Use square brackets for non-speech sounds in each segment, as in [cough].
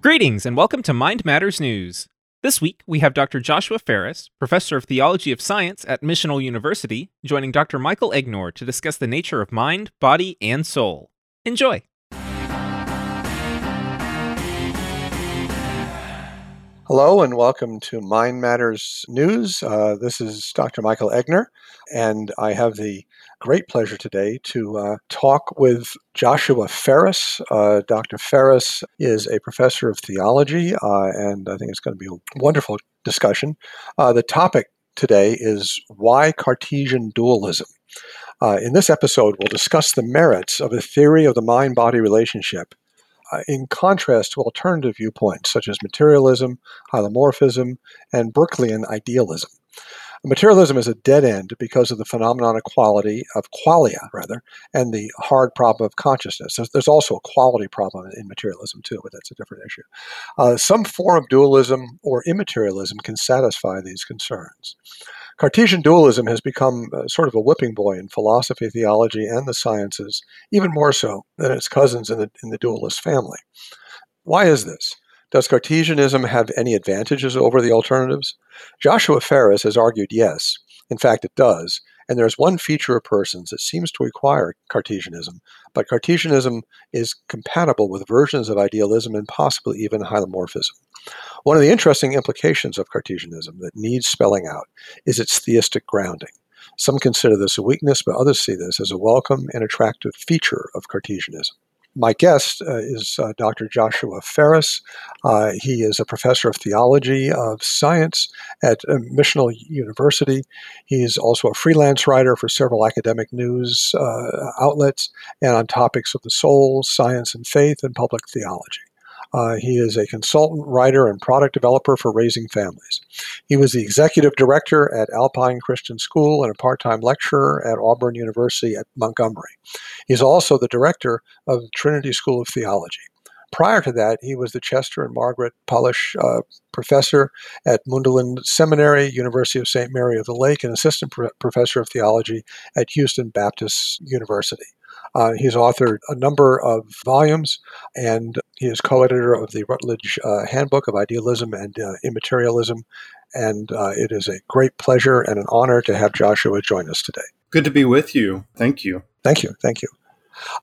Greetings and welcome to Mind Matters News. This week, we have Dr. Joshua Farris, Professor of Theology of Science at Missional University, joining Dr. Michael Egnor to discuss the nature of mind, body, and soul. Enjoy! Hello and welcome to Mind Matters News. Uh, this is Dr. Michael Egnor, and I have the great pleasure today to uh, talk with Joshua Farris. Uh, Dr. Farris is a professor of theology, uh, and I think it's going to be a wonderful discussion. Uh, the topic today is why Cartesian dualism. Uh, in this episode, we'll discuss the merits of a theory of the mind body relationship in contrast to alternative viewpoints such as materialism, hylomorphism, and Berkeleyan idealism. Materialism is a dead end because of the phenomenon of quality, of qualia rather, and the hard problem of consciousness. There's, there's also a quality problem in materialism too, but that's a different issue. Uh, some form of dualism or immaterialism can satisfy these concerns. Cartesian dualism has become uh, sort of a whipping boy in philosophy, theology, and the sciences, even more so than its cousins in the, in the dualist family. Why is this? Does Cartesianism have any advantages over the alternatives? Joshua Farris has argued yes. In fact, it does. And there's one feature of persons that seems to require Cartesianism, but Cartesianism is compatible with versions of idealism and possibly even hylomorphism. One of the interesting implications of Cartesianism that needs spelling out is its theistic grounding. Some consider this a weakness, but others see this as a welcome and attractive feature of Cartesianism. My guest uh, is uh, Dr. Joshua Farris. Uh, he is a professor of theology of science at uh, Missional University. He is also a freelance writer for several academic news uh, outlets and on topics of the soul, science and faith, and public theology. Uh, he is a consultant, writer, and product developer for Raising Families. He was the executive director at Alpine Christian School and a part time lecturer at Auburn University at Montgomery. He's also the director of Trinity School of Theology. Prior to that, he was the Chester and Margaret Paluch uh, professor at Mundelein Seminary, University of St. Mary of the Lake, and assistant pro- professor of theology at Houston Baptist University. Uh, he's authored a number of volumes, and he is co editor of the Routledge uh, Handbook of Idealism and uh, Immaterialism. And uh, it is a great pleasure and an honor to have Joshua join us today. Good to be with you. Thank you. Thank you. Thank you.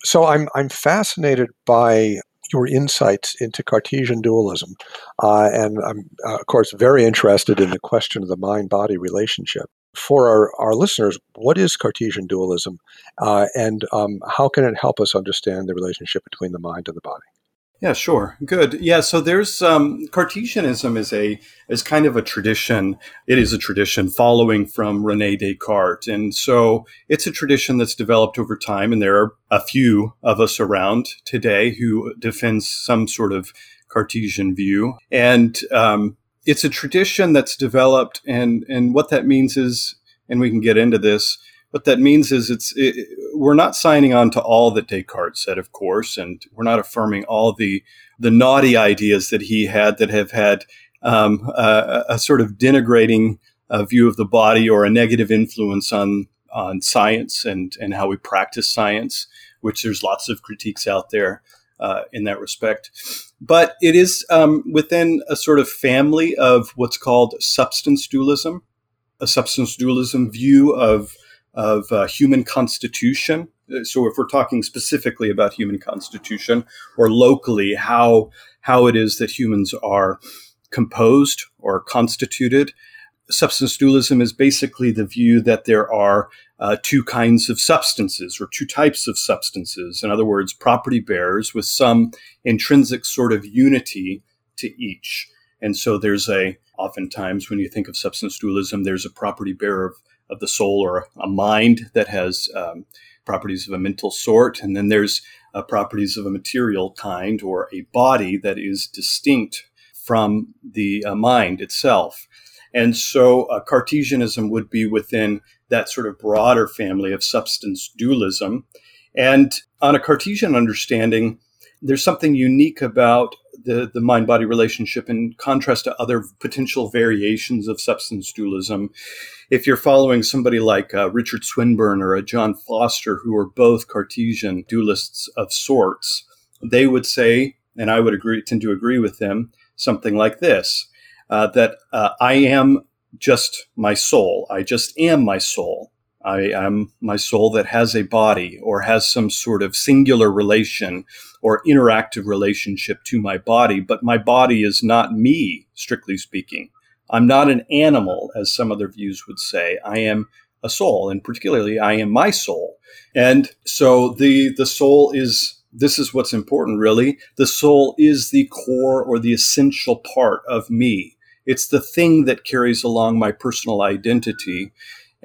So I'm, I'm fascinated by your insights into Cartesian dualism. Uh, and I'm, uh, of course, very interested in the question of the mind body relationship for our, our listeners, what is Cartesian dualism uh, and um, how can it help us understand the relationship between the mind and the body? Yeah, sure. Good. Yeah, so there's um, Cartesianism is a is kind of a tradition. It is a tradition following from Rene Descartes, and so it's a tradition that's developed over time. And there are a few of us around today who defends some sort of Cartesian view. And um, it's a tradition that's developed, and and what that means is, and we can get into this. What that means is, it's it, we're not signing on to all that Descartes said, of course, and we're not affirming all the the naughty ideas that he had that have had um, a, a, sort of denigrating uh, view of the body or a negative influence on on science and and how we practice science, which there's lots of critiques out there uh, in that respect. But it is um, within a sort of family of what's called substance dualism, a substance dualism view of of uh, human constitution. So, if we're talking specifically about human constitution or locally, how how it is that humans are composed or constituted, substance dualism is basically the view that there are uh, two kinds of substances or two types of substances. In other words, property bearers with some intrinsic sort of unity to each. And so there's a, oftentimes when you think of substance dualism, there's a property bearer of, of the soul or a mind that has um, properties of a mental sort. And then there's uh, properties of a material kind or a body that is distinct from the uh, mind itself. And so uh, Cartesianism would be within that sort of broader family of substance dualism. And on a Cartesian understanding, there's something unique about the, the mind body relationship in contrast to other potential variations of substance dualism. If you're following somebody like uh, Richard Swinburne or a John Foster, who are both Cartesian dualists of sorts, they would say and I would agree tend to agree with them, something like this: uh, that uh, I am just my soul. I just am my soul. I am my soul that has a body or has some sort of singular relation or interactive relationship to my body, but my body is not me, strictly speaking. I'm not an animal, as some other views would say. I am a soul, and particularly, I am my soul. And so the the soul is this is what's important, really. The soul is the core or the essential part of me. It's the thing that carries along my personal identity.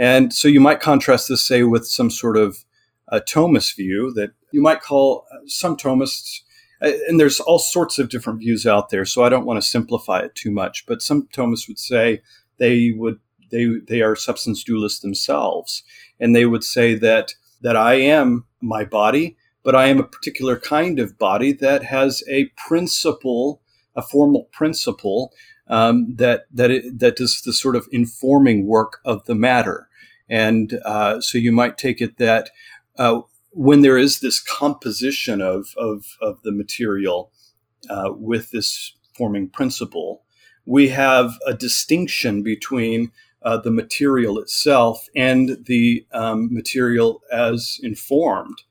And so you might contrast this, say, with some sort of a Thomist view that you might call uh, some Thomists, uh, and there's all sorts of different views out there. So I don't want to simplify it too much, but some Thomists would say they would they they are substance dualists themselves, and they would say that that I am my body, but I am a particular kind of body that has a principle, a formal principle um, that that it, that does the sort of informing work of the matter. And uh, so you might take it that uh, when there is this composition of of, of the material uh, with this forming principle, we have a distinction between uh, the material itself and the um, material as informed.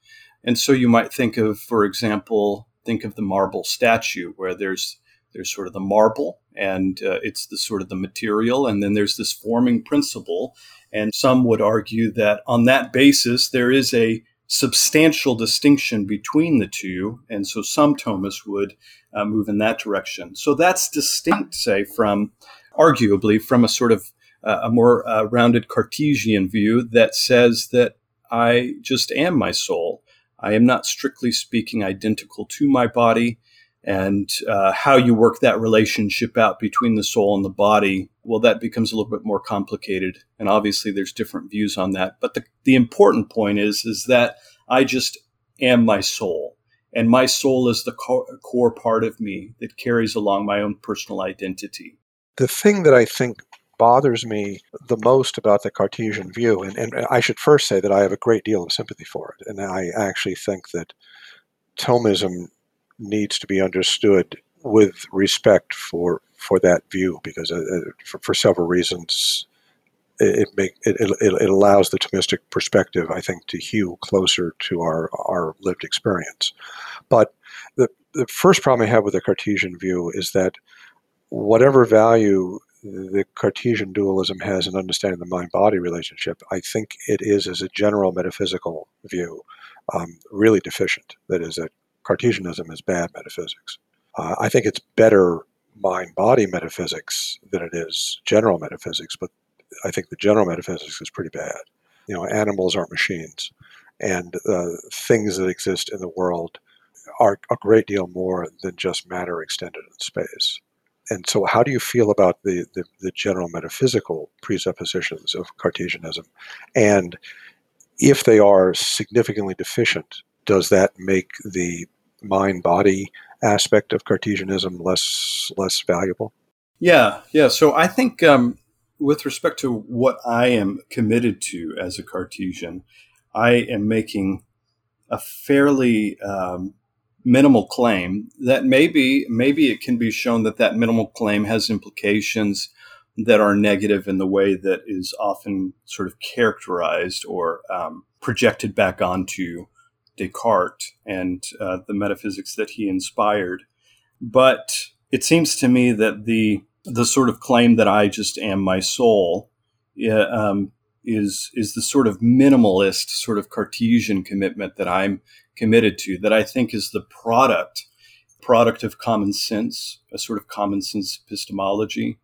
And so you might think of, for example, think of the marble statue where there's there's sort of the marble and uh, it's the sort of the material and then there's this forming principle and some would argue that on that basis there is a substantial distinction between the two and so some thomists would uh, move in that direction. So that's distinct say from arguably from a sort of uh, a more uh, rounded cartesian view that says that i just am my soul. I am not strictly speaking identical to my body and uh, how you work that relationship out between the soul and the body well that becomes a little bit more complicated and obviously there's different views on that. But the, the important point is is that i just am my soul and my soul is the co- core part of me that carries along my own personal identity. The thing that i think bothers me the most about the cartesian view and, and i should first say that i have a great deal of sympathy for it and i actually think that thomism needs to be understood with respect for for that view because uh, uh, for, for, several reasons it, make it, it, it, allows the Thomistic perspective I think to hew closer to our our lived experience but the the first problem I have with the Cartesian view is that whatever value the Cartesian dualism has in understanding the mind body relationship, I think it is, as a general metaphysical view, um, really deficient. That is, that Cartesianism is bad metaphysics. Uh, I think it's better mind body metaphysics than it is general metaphysics, but I think the general metaphysics is pretty bad. You know, animals aren't machines, and uh, things that exist in the world are a great deal more than just matter extended in space. And so, how do you feel about the, the, the general metaphysical presuppositions of Cartesianism? And if they are significantly deficient, does that make the mind body aspect of Cartesianism less less valuable? Yeah, yeah. So I think um, with respect to what I am committed to as a Cartesian, I am making a fairly um, minimal claim that maybe maybe it can be shown that that minimal claim has implications that are negative in the way that is often sort of characterized or um, projected back onto Descartes and uh, the metaphysics that he inspired. But it seems to me that the the sort of claim that I just am my soul um, is is the sort of minimalist, sort of Cartesian commitment that I'm committed to. That I think is the product product of common sense, a sort of common sense epistemology,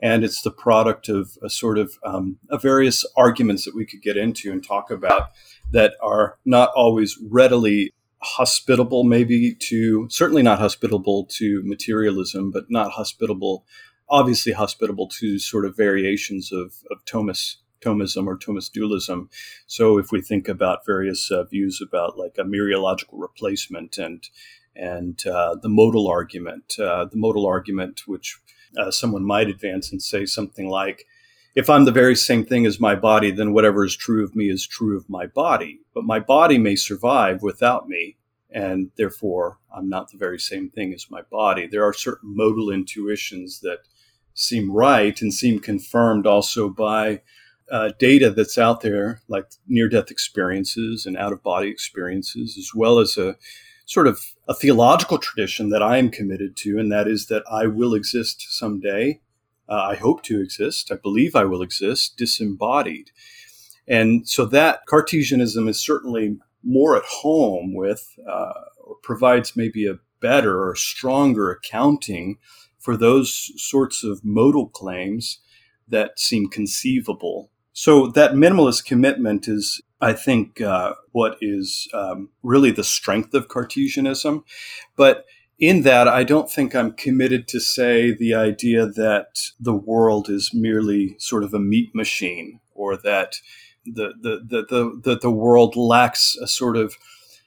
and it's the product of a sort of um, a various arguments that we could get into and talk about that are not always readily hospitable, maybe to certainly not hospitable to materialism, but not hospitable, obviously hospitable to sort of variations of, of Thomas. Thomism or Thomist dualism. So, if we think about various uh, views about like a mereological replacement and and uh, the modal argument, uh, the modal argument, which uh, someone might advance and say something like, if I'm the very same thing as my body, then whatever is true of me is true of my body. But my body may survive without me, and therefore I'm not the very same thing as my body. There are certain modal intuitions that seem right and seem confirmed also by uh, data that's out there, like near death experiences and out of body experiences, as well as a sort of a theological tradition that I am committed to, and that is that I will exist someday. Uh, I hope to exist. I believe I will exist disembodied. And so that Cartesianism is certainly more at home with, uh, or provides maybe a better or stronger accounting for those sorts of modal claims that seem conceivable. So that minimalist commitment is, I think, uh, what is um, really the strength of Cartesianism. But in that, I don't think I'm committed to say the idea that the world is merely sort of a meat machine or that the, the, the, the, the, the world lacks a sort of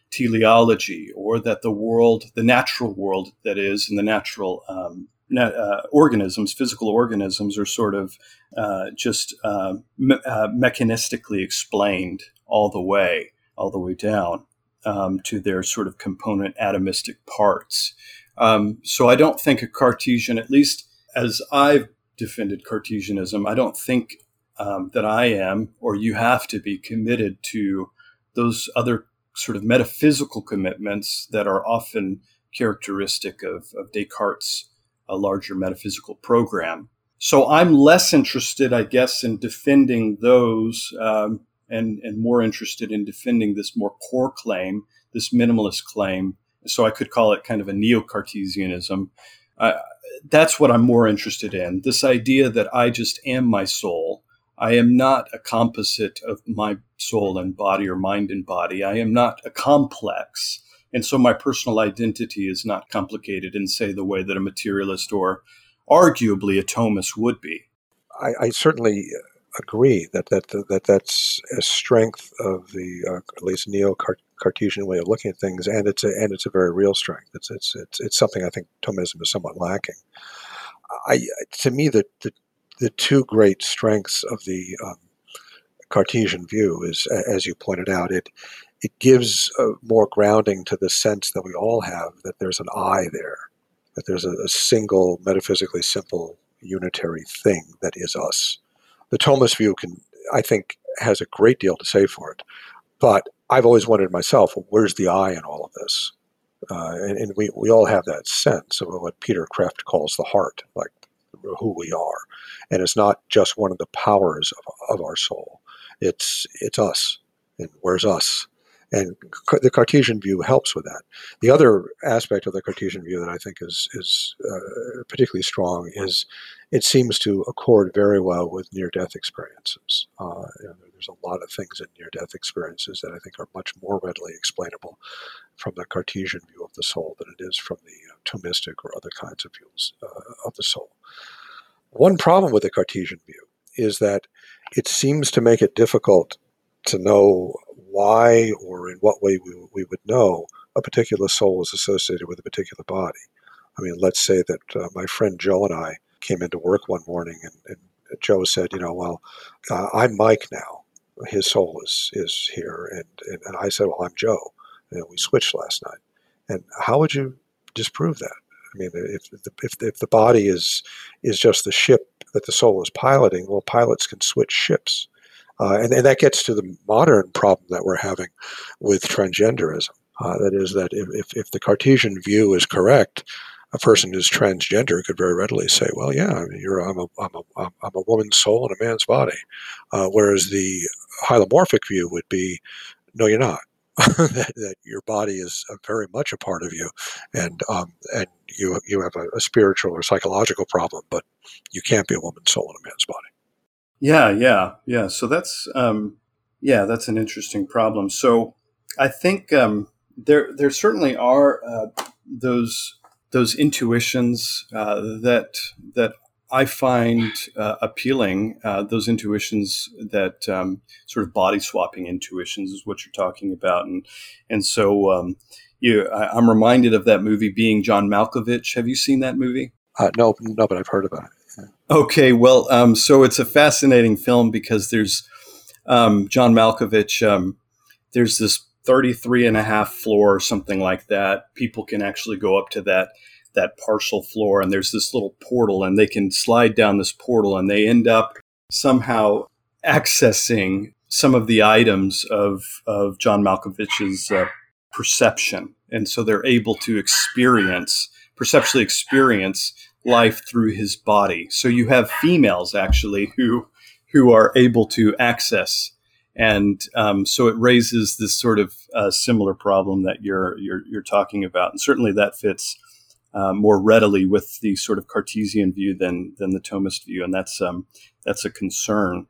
teleology or that the world, the natural world that is, and the natural um, uh, organisms, physical organisms, are sort of uh, just uh, me- uh, mechanistically explained all the way, all the way down um, to their sort of component atomistic parts. Um, so I don't think a Cartesian, at least as I've defended Cartesianism, I don't think um, that I am or you have to be committed to those other sort of metaphysical commitments that are often characteristic of, of Descartes' a larger metaphysical program. So I'm less interested, I guess, in defending those um, and, and more interested in defending this more core claim, this minimalist claim. So I could call it kind of a neo Cartesianism. Uh, that's what I'm more interested in this idea that I just am my soul I am not a composite of my soul and body or mind and body. I am not a complex. And so my personal identity is not complicated in, say, the way that a materialist or arguably a Thomist would be. I, I certainly agree that, that, that that's a strength of the uh, at least neo Cartesian way of looking at things, and it's a, and it's a very real strength. It's, it's, it's, it's something I think Thomism is somewhat lacking. I, to me, the, the the two great strengths of the um, Cartesian view is, as you pointed out, it it gives more grounding to the sense that we all have that there's an I there, that there's a, a single, metaphysically simple, unitary thing that is us. The Thomas view can, I think, has a great deal to say for it, but I've always wondered myself, well, where's the I in all of this? Uh, and, and we, we all have that sense of what Peter Kreeft calls the heart, like who we are. And it's not just one of the powers of, of our soul. It's it's us. And where's us? And the Cartesian view helps with that. The other aspect of the Cartesian view that I think is is uh, particularly strong is it seems to accord very well with near-death experiences. Uh, there's a lot of things in near-death experiences that I think are much more readily explainable from the Cartesian view of the soul than it is from the uh, Thomistic or other kinds of views uh, of the soul. One problem with the Cartesian view is that it seems to make it difficult to know why or in what way we, we would know a particular soul is associated with a particular body. I mean, let's say that uh, my friend Joe and I came into work one morning and, and Joe said, you know, well, uh, I'm Mike now. His soul is, is here. And, and, and I said, well, I'm Joe. And we switched last night. And how would you disprove that? I mean, if the, if, if the body is is just the ship that the soul is piloting, well, pilots can switch ships, uh, and, and that gets to the modern problem that we're having with transgenderism. Uh, that is, that if, if the Cartesian view is correct, a person who's transgender could very readily say, "Well, yeah, I mean, I'm a I'm a I'm a woman's soul in a man's body," uh, whereas the hylomorphic view would be, "No, you're not. [laughs] that, that, your body is very much a part of you, and um, and you you have a, a, spiritual or psychological problem, but you can't be a woman's soul in a man's body. Yeah, yeah, yeah. So that's um, yeah, that's an interesting problem. So I think um, there there certainly are uh, those those intuitions uh, that that I find uh, appealing uh, those intuitions that um, sort of body swapping intuitions is what you're talking about, and and so um, you, I, I'm reminded of that movie being John Malkovich. Have you seen that movie? Uh, no, no, but I've heard about it. Okay, well, um, so it's a fascinating film because there's um, John Malkovich. Um, there's this 33 and a half floor, something like that. People can actually go up to that that partial floor and there's this little portal and they can slide down this portal and they end up somehow accessing some of the items of, of John Malkovich's uh, perception. And so they're able to experience, perceptually experience life through his body. So you have females actually who, who are able to access and um, so it raises this sort of uh, similar problem that you're, you're, you're talking about, and certainly that fits uh, more readily with the sort of Cartesian view than than the Thomist view, and that's um, that's a concern.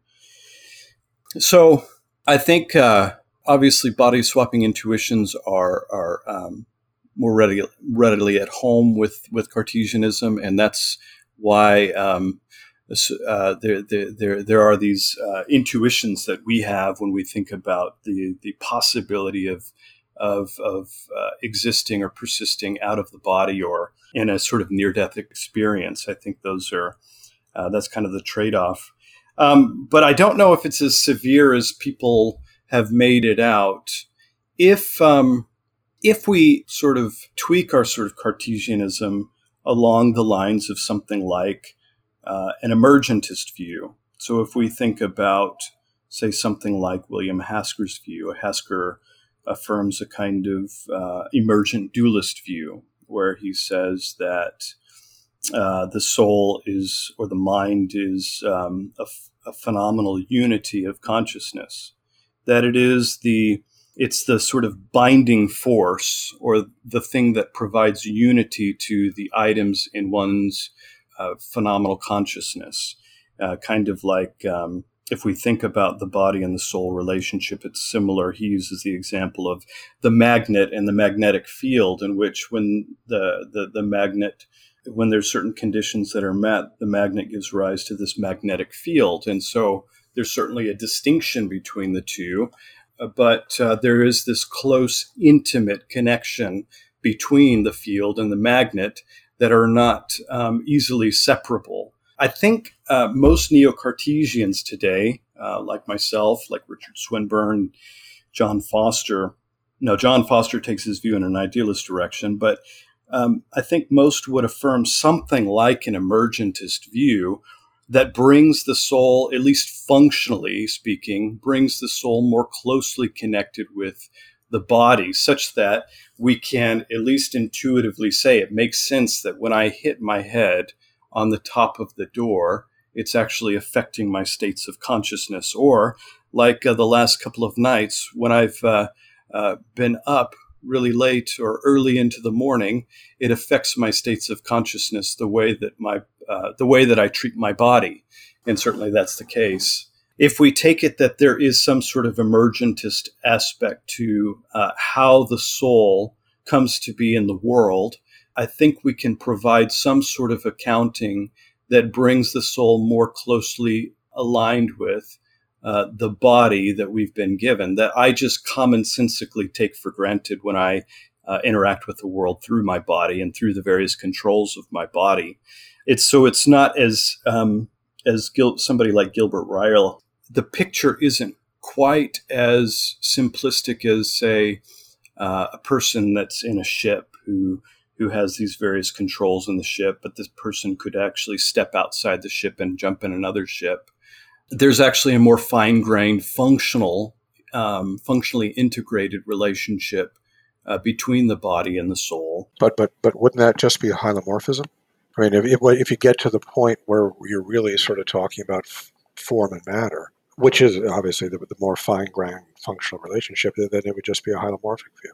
So I think uh, obviously body swapping intuitions are are um, more readily readily at home with with Cartesianism, and that's why um, uh, there, there, there, there are these uh, intuitions that we have when we think about the, the possibility of, of, of uh, existing or persisting out of the body or in a sort of near death experience. I think those are, uh, that's kind of the trade off. Um, but I don't know if it's as severe as people have made it out. If, um, if we sort of tweak our sort of Cartesianism along the lines of something like, uh, an emergentist view. So if we think about, say, something like William Hasker's view, Hasker affirms a kind of uh, emergent dualist view where he says that uh, the soul is, or the mind is um, a, f- a phenomenal unity of consciousness. That it is the it's the sort of binding force or the thing that provides unity to the items in one's uh, phenomenal consciousness, uh, kind of like um, if we think about the body and the soul relationship, it's similar. He uses the example of the magnet and the magnetic field, in which when the, the, the magnet when there's certain conditions that are met, the magnet gives rise to this magnetic field. And so there's certainly a distinction between the two, but uh, there is this close, intimate connection between the field and the magnet that are not um, easily separable. I think uh, most neo Cartesians today, uh, like myself, like Richard Swinburne, John Foster, no, John Foster takes his view in an idealist direction, but um, I think most would affirm something like an emergentist view that brings the soul, at least functionally speaking, brings the soul more closely connected with the body, such that we can at least intuitively say it makes sense that when I hit my head on the top of the door, it's actually affecting my states of consciousness. Or, like uh, the last couple of nights, when I've uh, uh, been up really late or early into the morning, it affects my states of consciousness the way that my uh, the way that I treat my body, and certainly that's the case. If we take it that there is some sort of emergentist aspect to uh, how the soul comes to be in the world, I think we can provide some sort of accounting that brings the soul more closely aligned with uh, the body that we've been given, that I just commonsensically take for granted when I uh, interact with the world through my body and through the various controls of my body. It's so it's not as um, as Gil- somebody like Gilbert Ryle the picture isn't quite as simplistic as, say, uh, a person that's in a ship who who has these various controls in the ship, but this person could actually step outside the ship and jump in another ship. There's actually a more fine-grained, functional, um, functionally integrated relationship uh, between the body and the soul. But but but wouldn't that just be a hylomorphism? I mean, if, if you get to the point where you're really sort of talking about f- form and matter, which is obviously the, the more fine grained functional relationship, then it would just be a hylomorphic view.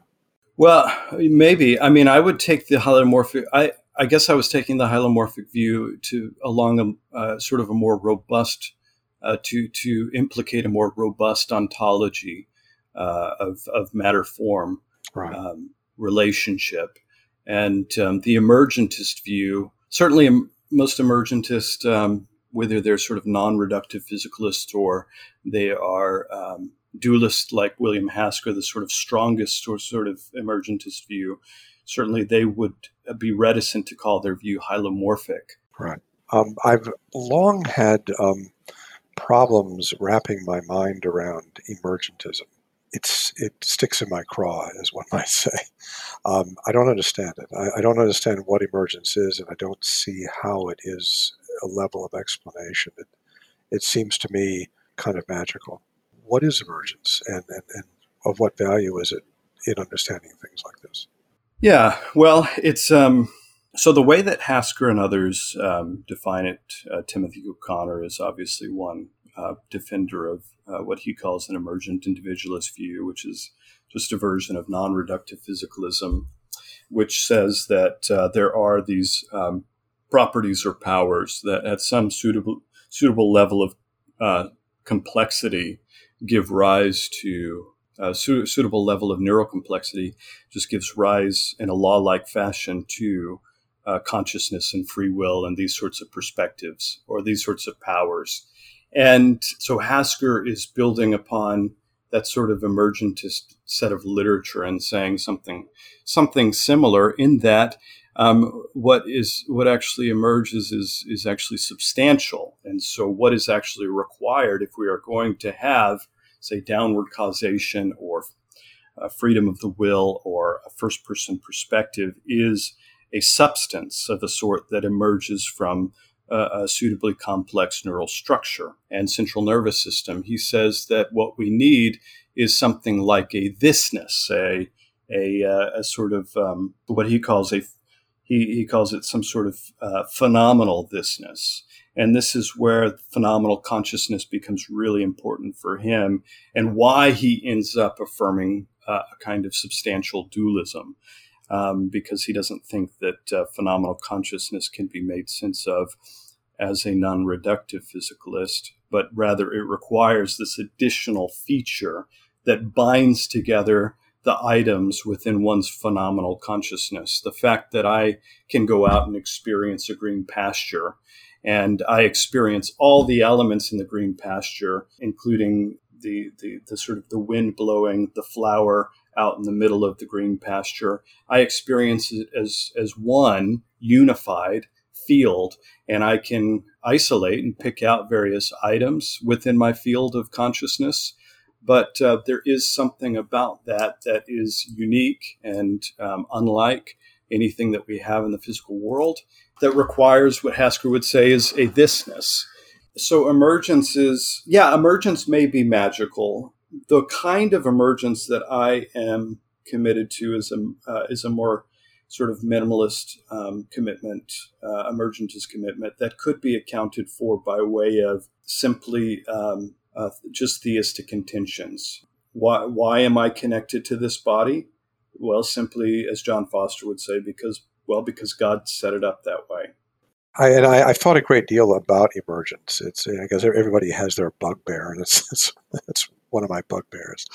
Well, maybe. I mean, I would take the hylomorphic. I I guess I was taking the hylomorphic view to along a uh, sort of a more robust uh, to to implicate a more robust ontology uh, of of matter form right. um, relationship, and um, the emergentist view. Certainly, most emergentist um, whether they're sort of non-reductive physicalists or they are um, dualist like William Hasker, the sort of strongest or sort of emergentist view, certainly they would be reticent to call their view hylomorphic. Right. Um, I've long had um, problems wrapping my mind around emergentism. it's it sticks in my craw, as one might say. Um, I don't understand it. I, I, don't understand what emergence is, and I don't see how it is a level of explanation. It, it seems to me kind of magical. What is emergence, and, and, and of what value is it in understanding things like this? Yeah, well, it's um, so the way that Hasker and others um, define it. Uh, Timothy O'Connor is obviously one uh, defender of uh, what he calls an emergent individualist view, which is just a version of non reductive physicalism, which says that uh, there are these um, properties or powers that at some suitable, suitable level of uh, complexity give rise to a su- suitable level of neural complexity, just gives rise in a law like fashion to uh, consciousness and free will and these sorts of perspectives or these sorts of powers. And so Hasker is building upon that sort of emergentist set of literature and saying something something similar in that um, what is what actually emerges is is actually substantial, and so what is actually required if we are going to have, say, downward causation or uh, freedom of the will or a first person perspective is a substance of the sort that emerges from a suitably complex neural structure and central nervous system. He says that what we need is something like a thisness, a a, uh, a sort of um, what he calls a he, he calls it some sort of uh, phenomenal thisness. And this is where phenomenal consciousness becomes really important for him and why he ends up affirming uh, a kind of substantial dualism. Um, because he doesn't think that uh, phenomenal consciousness can be made sense of as a non reductive physicalist, but rather it requires this additional feature that binds together the items within one's phenomenal consciousness. The fact that I can go out and experience a green pasture and I experience all the elements in the green pasture, including the, the, the sort of the wind blowing, the flower out in the middle of the green pasture. I experience it as, as one unified field and I can isolate and pick out various items within my field of consciousness. But uh, there is something about that that is unique and um, unlike anything that we have in the physical world that requires what Hasker would say is a thisness. So emergence is, yeah, emergence may be magical. The kind of emergence that I am committed to is a, uh, is a more sort of minimalist um, commitment, uh, emergentist commitment that could be accounted for by way of simply um, uh, just theistic intentions. Why, why am I connected to this body? Well, simply, as John Foster would say, because well, because God set it up that way. I, and I, have thought a great deal about emergence. It's I guess everybody has their bugbear, it's, it's, it's one of my bugbears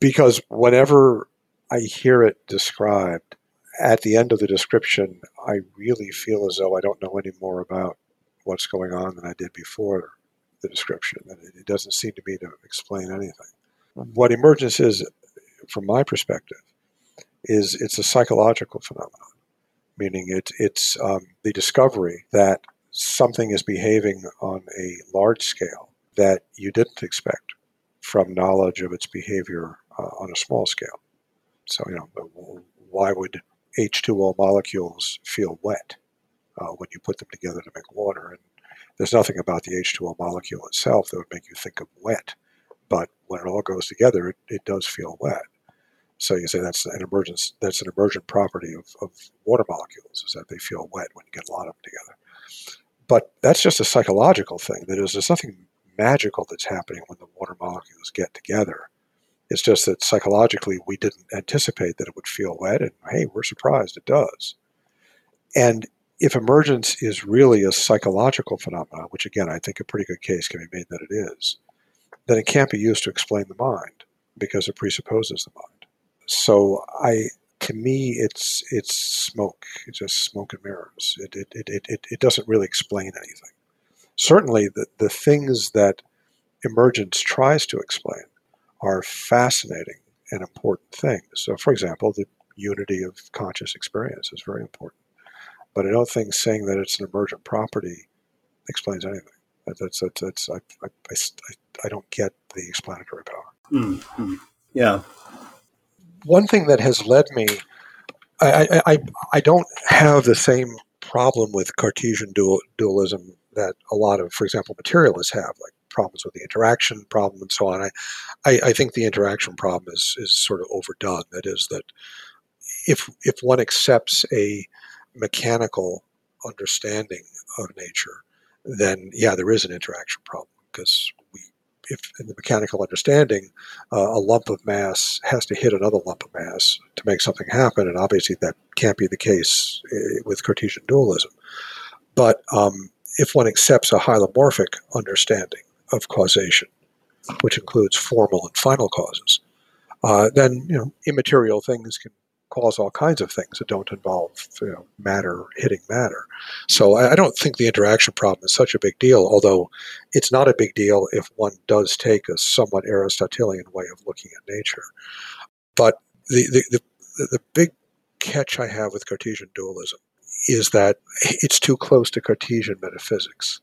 because whenever I hear it described, at the end of the description, I really feel as though I don't know any more about what's going on than I did before the description. And it doesn't seem to me to explain anything. What emergence is, from my perspective, is it's a psychological phenomenon, meaning it, it's um, the discovery that something is behaving on a large scale that you didn't expect from knowledge of its behavior uh, on a small scale. So, you know, why would H2O molecules feel wet uh, when you put them together to make water. And there's nothing about the H2O molecule itself that would make you think of wet. But when it all goes together, it, it does feel wet. So you say that's an emergence, that's an emergent property of, of water molecules, is that they feel wet when you get a lot of them together. But that's just a psychological thing. That is, there's nothing magical that's happening when the water molecules get together. It's just that psychologically we didn't anticipate that it would feel wet, and hey, we're surprised it does. And if emergence is really a psychological phenomenon, which again I think a pretty good case can be made that it is, then it can't be used to explain the mind because it presupposes the mind. So I to me it's it's smoke. It's just smoke and mirrors. It it, it, it, it doesn't really explain anything. Certainly the, the things that emergence tries to explain are fascinating and important things. So, for example, the unity of conscious experience is very important. But I don't think saying that it's an emergent property explains anything. That's, that's, that's, I, I, I, I don't get the explanatory power. Mm-hmm. Yeah. One thing that has led me, I, I, I, I don't have the same problem with Cartesian dual, dualism that a lot of, for example, materialists have, like problems with the interaction problem and so on. I, I, I think the interaction problem is, is sort of overdone. That is that if if one accepts a mechanical understanding of nature, then yeah, there is an interaction problem because we, if in the mechanical understanding, uh, a lump of mass has to hit another lump of mass to make something happen, and obviously that can't be the case uh, with Cartesian dualism. But um, if one accepts a hylomorphic understanding of causation, which includes formal and final causes, uh, then you know immaterial things can cause all kinds of things that don't involve you know, matter hitting matter. So I, I, don't think the interaction problem is such a big deal, although it's not a big deal if one does take a somewhat Aristotelian way of looking at nature. But the, the, the, the big catch I have with Cartesian dualism is that it's too close to Cartesian metaphysics.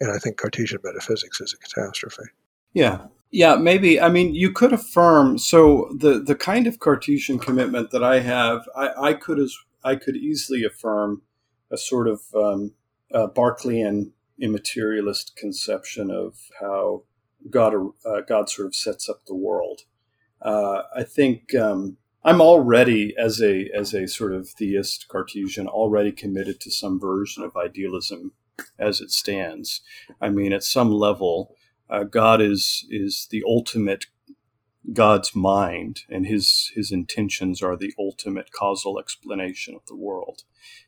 And I think Cartesian metaphysics is a catastrophe. Yeah, yeah, maybe. I mean, you could affirm. So the the kind of Cartesian commitment that I have, I, I could as I could easily affirm a sort of um, a Berkeleyan immaterialist conception of how God uh, God sort of sets up the world. Uh, I think um, I'm already as a as a sort of theist Cartesian already committed to some version of idealism as it stands. I mean, at some level uh, God is is the ultimate God's mind, and his his intentions are the ultimate causal explanation of the world,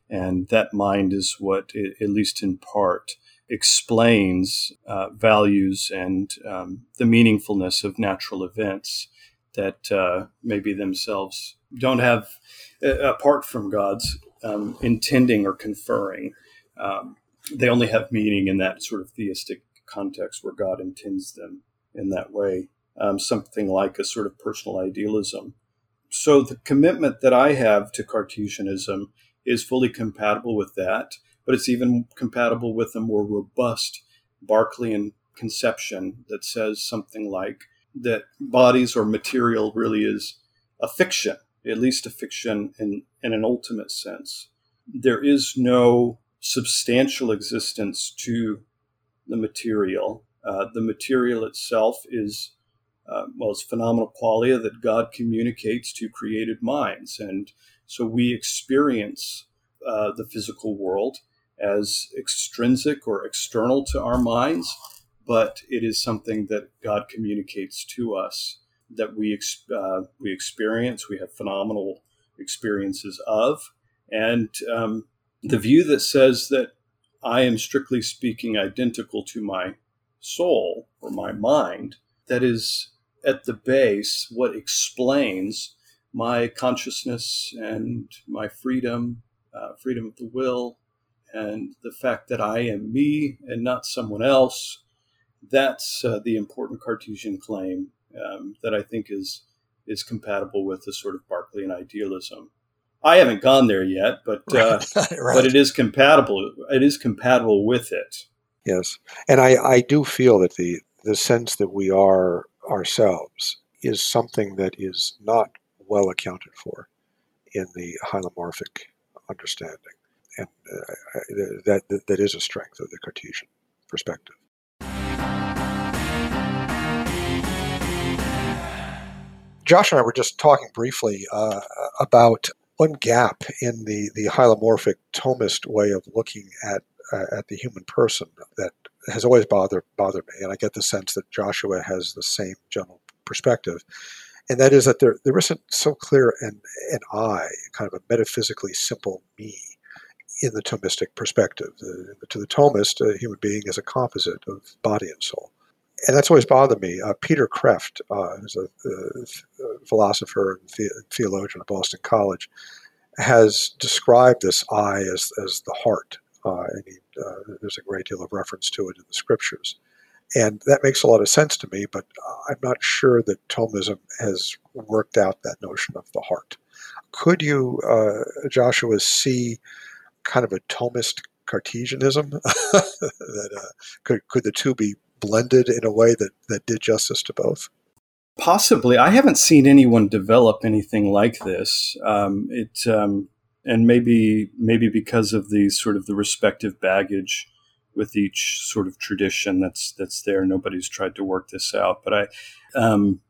and that mind is what, at least in part, explains uh, values and um, the meaningfulness of natural events that uh, maybe themselves don't have, apart from God's um, intending or conferring. Um, they only have meaning in that sort of theistic context where God intends them in that way, um, something like a sort of personal idealism. So the commitment that I have to Cartesianism is fully compatible with that, but it's even compatible with a more robust Berkeleyan conception that says something like that bodies or material really is a fiction, at least a fiction in, in an ultimate sense. There is no substantial existence to the material. Uh, the material itself is, uh, well, it's phenomenal qualia that God communicates to created minds. And so we experience uh, the physical world as extrinsic or external to our minds, but it is something that God communicates to us that we, uh, we experience, we have phenomenal experiences of. And um, the view that says that I am strictly speaking identical to my soul or my mind. That is at the base what explains my consciousness and my freedom, uh, freedom of the will, and the fact that I am me and not someone else. That's uh, the important Cartesian claim um, that I think is is compatible with the sort of Berkeleyan idealism. I haven't gone there yet, but uh, [laughs] right. but it is compatible. It is compatible with it. Yes, and I, I do feel that the the sense that we are ourselves is something that is not well accounted for in the hylomorphic understanding, and uh, that that is a strength of the Cartesian perspective. Josh and I were just talking briefly uh, about one gap in the, the hylomorphic Thomist way of looking at uh, at the human person that has always bothered bothered me, and I get the sense that Joshua has the same general perspective, and that is that there there isn't so clear an an I, kind of a metaphysically simple me, in the Thomistic perspective. Uh, to the Thomist, a human being is a composite of body and soul and that's always bothered me. Uh, Peter Kreeft, uh, who's a, a, philosopher and the- theologian at Boston College, has described this I as, as the heart, uh, and he, uh, there's a great deal of reference to it in the scriptures. And that makes a lot of sense to me, but I'm not sure that Thomism has worked out that notion of the heart. Could you, uh, Joshua, see kind of a Thomist Cartesianism? [laughs] that uh, could could the two be blended in a way that, that did justice to both? Possibly, I haven't seen anyone develop anything like this. Um, it um, and maybe maybe because of the sort of the respective baggage with each sort of tradition that's that's there. Nobody's tried to work this out, but I um,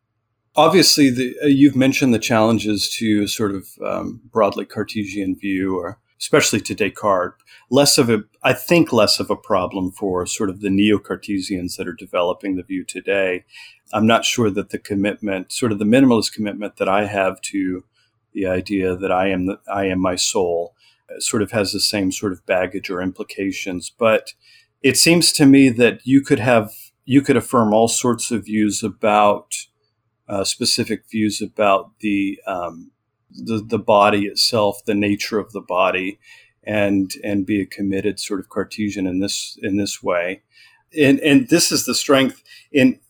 obviously the, uh, you've mentioned the challenges to sort of um, broadly Cartesian view, or especially to Descartes. Less of a, I think, less of a problem for sort of the neo-Cartesians that are developing the view today. I'm not sure that the commitment, sort of the minimalist commitment that I have to the idea that I am the, I am my soul, uh, sort of has the same sort of baggage or implications. But it seems to me that you could have you could affirm all sorts of views about uh, specific views about the, um, the the body itself, the nature of the body, and and be a committed sort of Cartesian in this in this way. And and this is the strength in.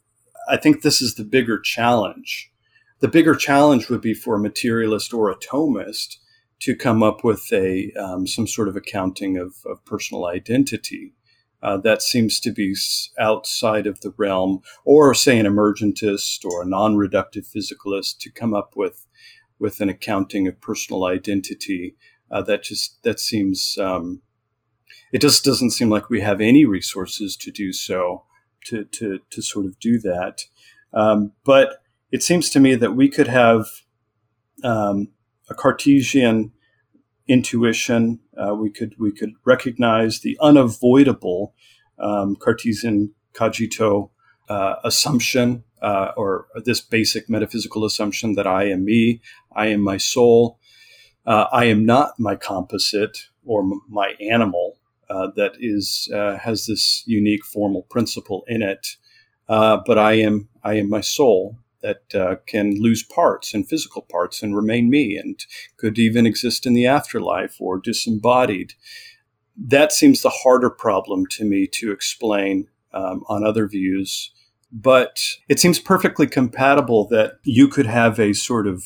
I think this is the bigger challenge. The bigger challenge would be for a materialist or a Thomist to come up with a um, some sort of accounting of, of personal identity uh, that seems to be outside of the realm, or say an emergentist or a non-reductive physicalist to come up with with an accounting of personal identity. Uh, that just that seems um, it just doesn't seem like we have any resources to do so to to to sort of do that. Um, but it seems to me that we could have um, a Cartesian intuition. Uh, we could we could recognize the unavoidable um, Cartesian cogito uh, assumption, uh, or this basic metaphysical assumption that I am me, I am my soul, uh, I am not my composite or m- my animal uh, that is uh, has this unique formal principle in it, but I am I am my soul, that uh, can lose parts and physical parts and remain me and could even exist in the afterlife or disembodied. That seems the harder problem to me to explain um, on other views. But it seems perfectly compatible that you could have a sort of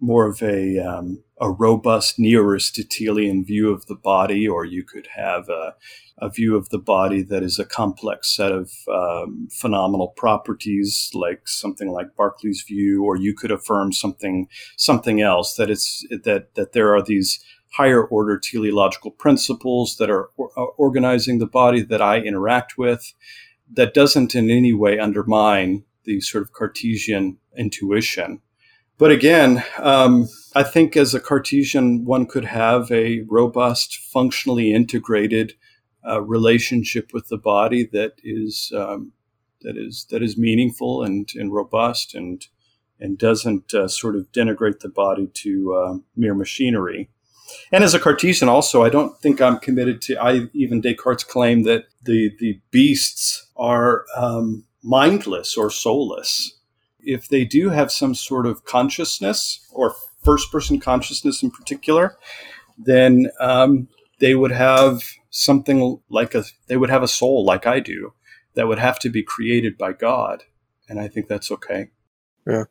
more of a um, a robust neo-Aristotelian view of the body, or you could have a, a view of the body that is a complex set of um, phenomenal properties, like something like Berkeley's view, or you could affirm something something else that it's that that there are these higher order teleological principles that are or, uh, organizing the body that I interact with, that doesn't in any way undermine the sort of Cartesian intuition but again, um, I think as a Cartesian, one could have a robust, functionally integrated uh, relationship with the body that is um, that is that is meaningful and, and robust and and doesn't uh, sort of denigrate the body to uh, mere machinery. And as a Cartesian, also, I don't think I'm committed to. I even Descartes' claim that the the beasts are um, mindless or soulless if they do have some sort of consciousness or first person consciousness in particular, then um, they would have something like a they would have a soul like I do that would have to be created by God, and I think that's okay. Yeah.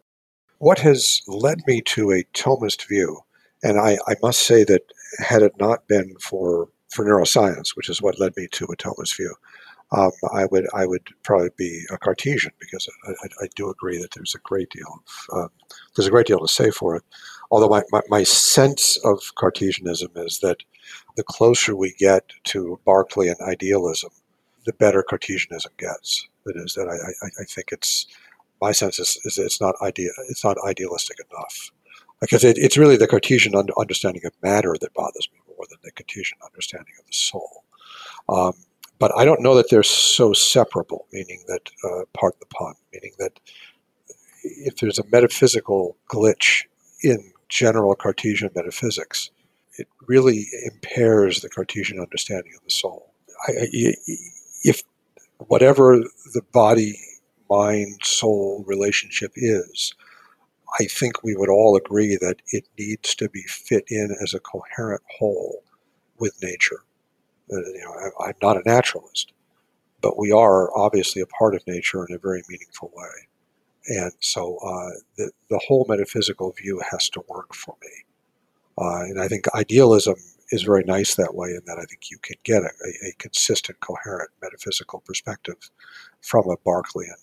What has led me to a Thomist view, and I, I must say that had it not been for for neuroscience, which is what led me to a Thomist view, um, I would I would probably be a Cartesian because I, I, I do agree that there's a great deal of, uh, there's a great deal to say for it. Although my, my, my, sense of Cartesianism is that the closer we get to Berkeley and idealism, the better Cartesianism gets. That is that I, I, I think it's my sense is, is it's not idea it's not idealistic enough because it, it's really the Cartesian understanding of matter that bothers me more than the Cartesian understanding of the soul. Um, but I don't know that they're so separable, meaning that, uh, part the pun, meaning that if there's a metaphysical glitch in general Cartesian metaphysics, it really impairs the Cartesian understanding of the soul. I, if whatever the body mind soul relationship is, I think we would all agree that it needs to be fit in as a coherent whole with nature. Uh, you know, I, am not a naturalist, but we are obviously a part of nature in a very meaningful way. And so uh, the, the whole metaphysical view has to work for me. Uh, and I think idealism is very nice that way in that I think you can get a, a consistent, coherent metaphysical perspective from a Berkeleyan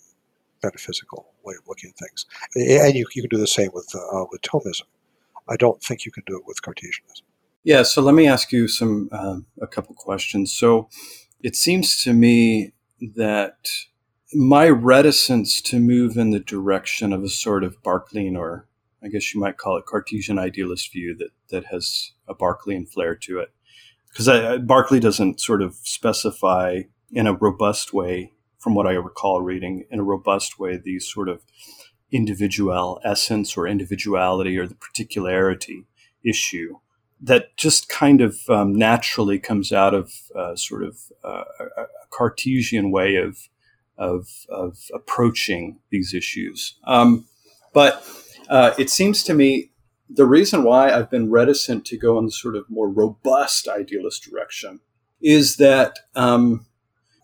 metaphysical way of looking at things. And you, you can do the same with, uh, with Thomism. I don't think you can do it with Cartesianism. Yeah, so let me ask you some uh, a couple questions. So it seems to me that my reticence to move in the direction of a sort of Berkeleyan, or I guess you might call it Cartesian idealist view that that has a Berkeleyan flair to it, because Berkeley doesn't sort of specify in a robust way, from what I recall reading, in a robust way these sort of individual essence or individuality or the particularity issue that just kind of um, naturally comes out of uh, sort of uh, a Cartesian way of, of, of approaching these issues. Um, but uh, it seems to me the reason why I've been reticent to go in the sort of more robust idealist direction is that. Um,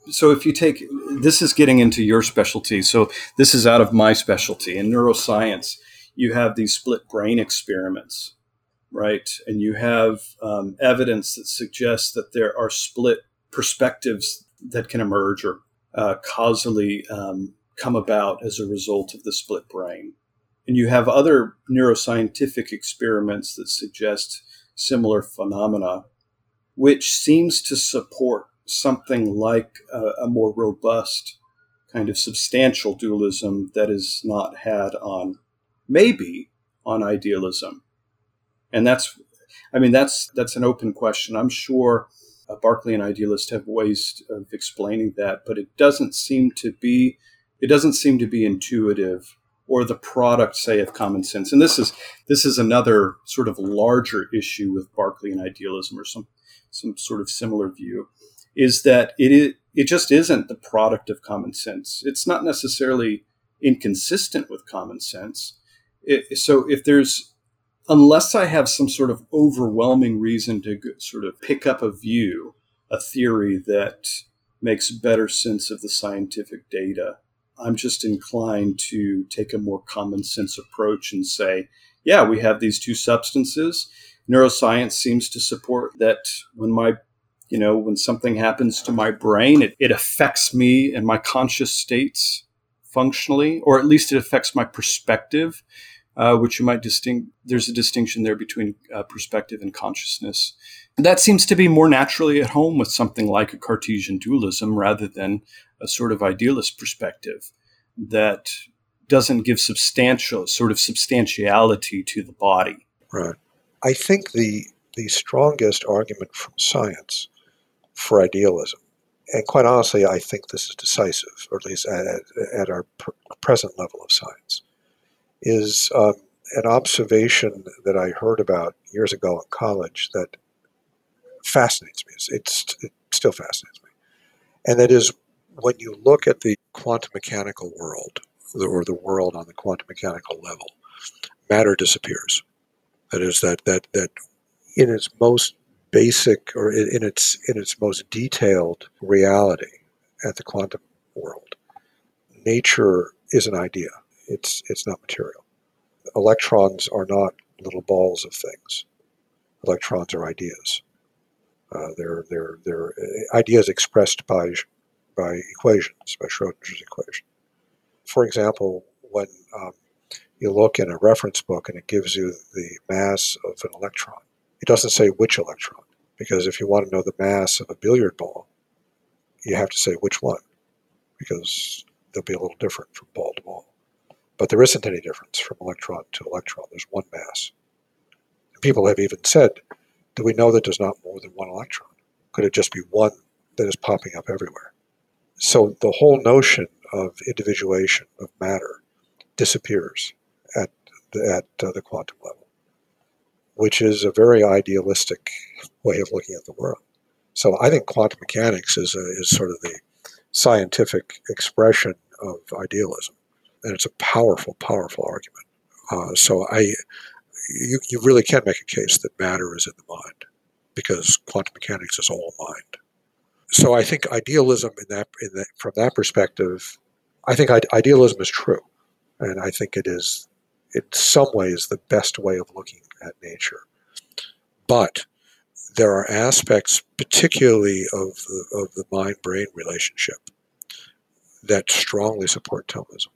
so if you take this is getting into your specialty so this is out of my specialty in neuroscience you have these split brain experiments right? And you have um, evidence that suggests that there are split perspectives that can emerge or uh, causally um, come about as a result of the split brain. And you have other neuroscientific experiments that suggest similar phenomena, which seems to support something like a, a more robust kind of substantial dualism that is not had on maybe on idealism and that's i mean that's that's an open question. I'm sure a berkeleyan idealist have ways of explaining that but it doesn't seem to be it doesn't seem to be intuitive or the product say of common sense. And this is this is another sort of larger issue with berkeleyan idealism or some some sort of similar view is that it is, it just isn't the product of common sense. It's not necessarily inconsistent with common sense. It, so if there's unless I have some sort of overwhelming reason to sort of pick up a view, a theory that makes better sense of the scientific data, I'm just inclined to take a more common sense approach and say, yeah, we have these two substances. Neuroscience seems to support that when my you know, when something happens to my brain, it, it affects me and my conscious states functionally, or at least it affects my perspective uh, which you might distinct. There's a distinction there between uh, perspective and consciousness. And that seems to be more naturally at home with something like a Cartesian dualism rather than a sort of idealist perspective that doesn't give substantial sort of substantiality to the body. Right. I think the the strongest argument from science for idealism, and quite honestly, I think this is decisive, or at least at, at our pr- present level of science, is um, an observation that I heard about years ago in college that fascinates me. It's, it still fascinates me. And that is when you look at the quantum mechanical world, or the world on the quantum mechanical level, matter disappears. That is that that that in its most basic or in its in its most detailed reality at the quantum world, nature is an idea. It's it's not material. Electrons are not little balls of things. Electrons are ideas. Uh, they're they're they're uh, ideas expressed by by equations, by Schrodinger's equation. For example, when um, you look in a reference book and it gives you the mass of an electron, it doesn't say which electron, because if you want to know the mass of a billiard ball, you have to say which one, because they'll be a little different from ball to ball. But there isn't any difference from electron to electron. There's one mass. People have even said, do we know that there's not more than one electron? Could it just be one that is popping up everywhere? So the whole notion of individuation of matter disappears at the, at uh, the quantum level, which is a very idealistic way of looking at the world. So I think quantum mechanics is, a, is sort of the scientific expression of idealism and it's a powerful, powerful argument. Uh, so I, you, you really can make a case that matter is in the mind because quantum mechanics is all mind. So I think idealism in that, in that from that perspective, I think idealism is true, and I think it is in some ways the best way of looking at nature. But there are aspects, particularly of the, of the mind-brain relationship, that strongly support Thomism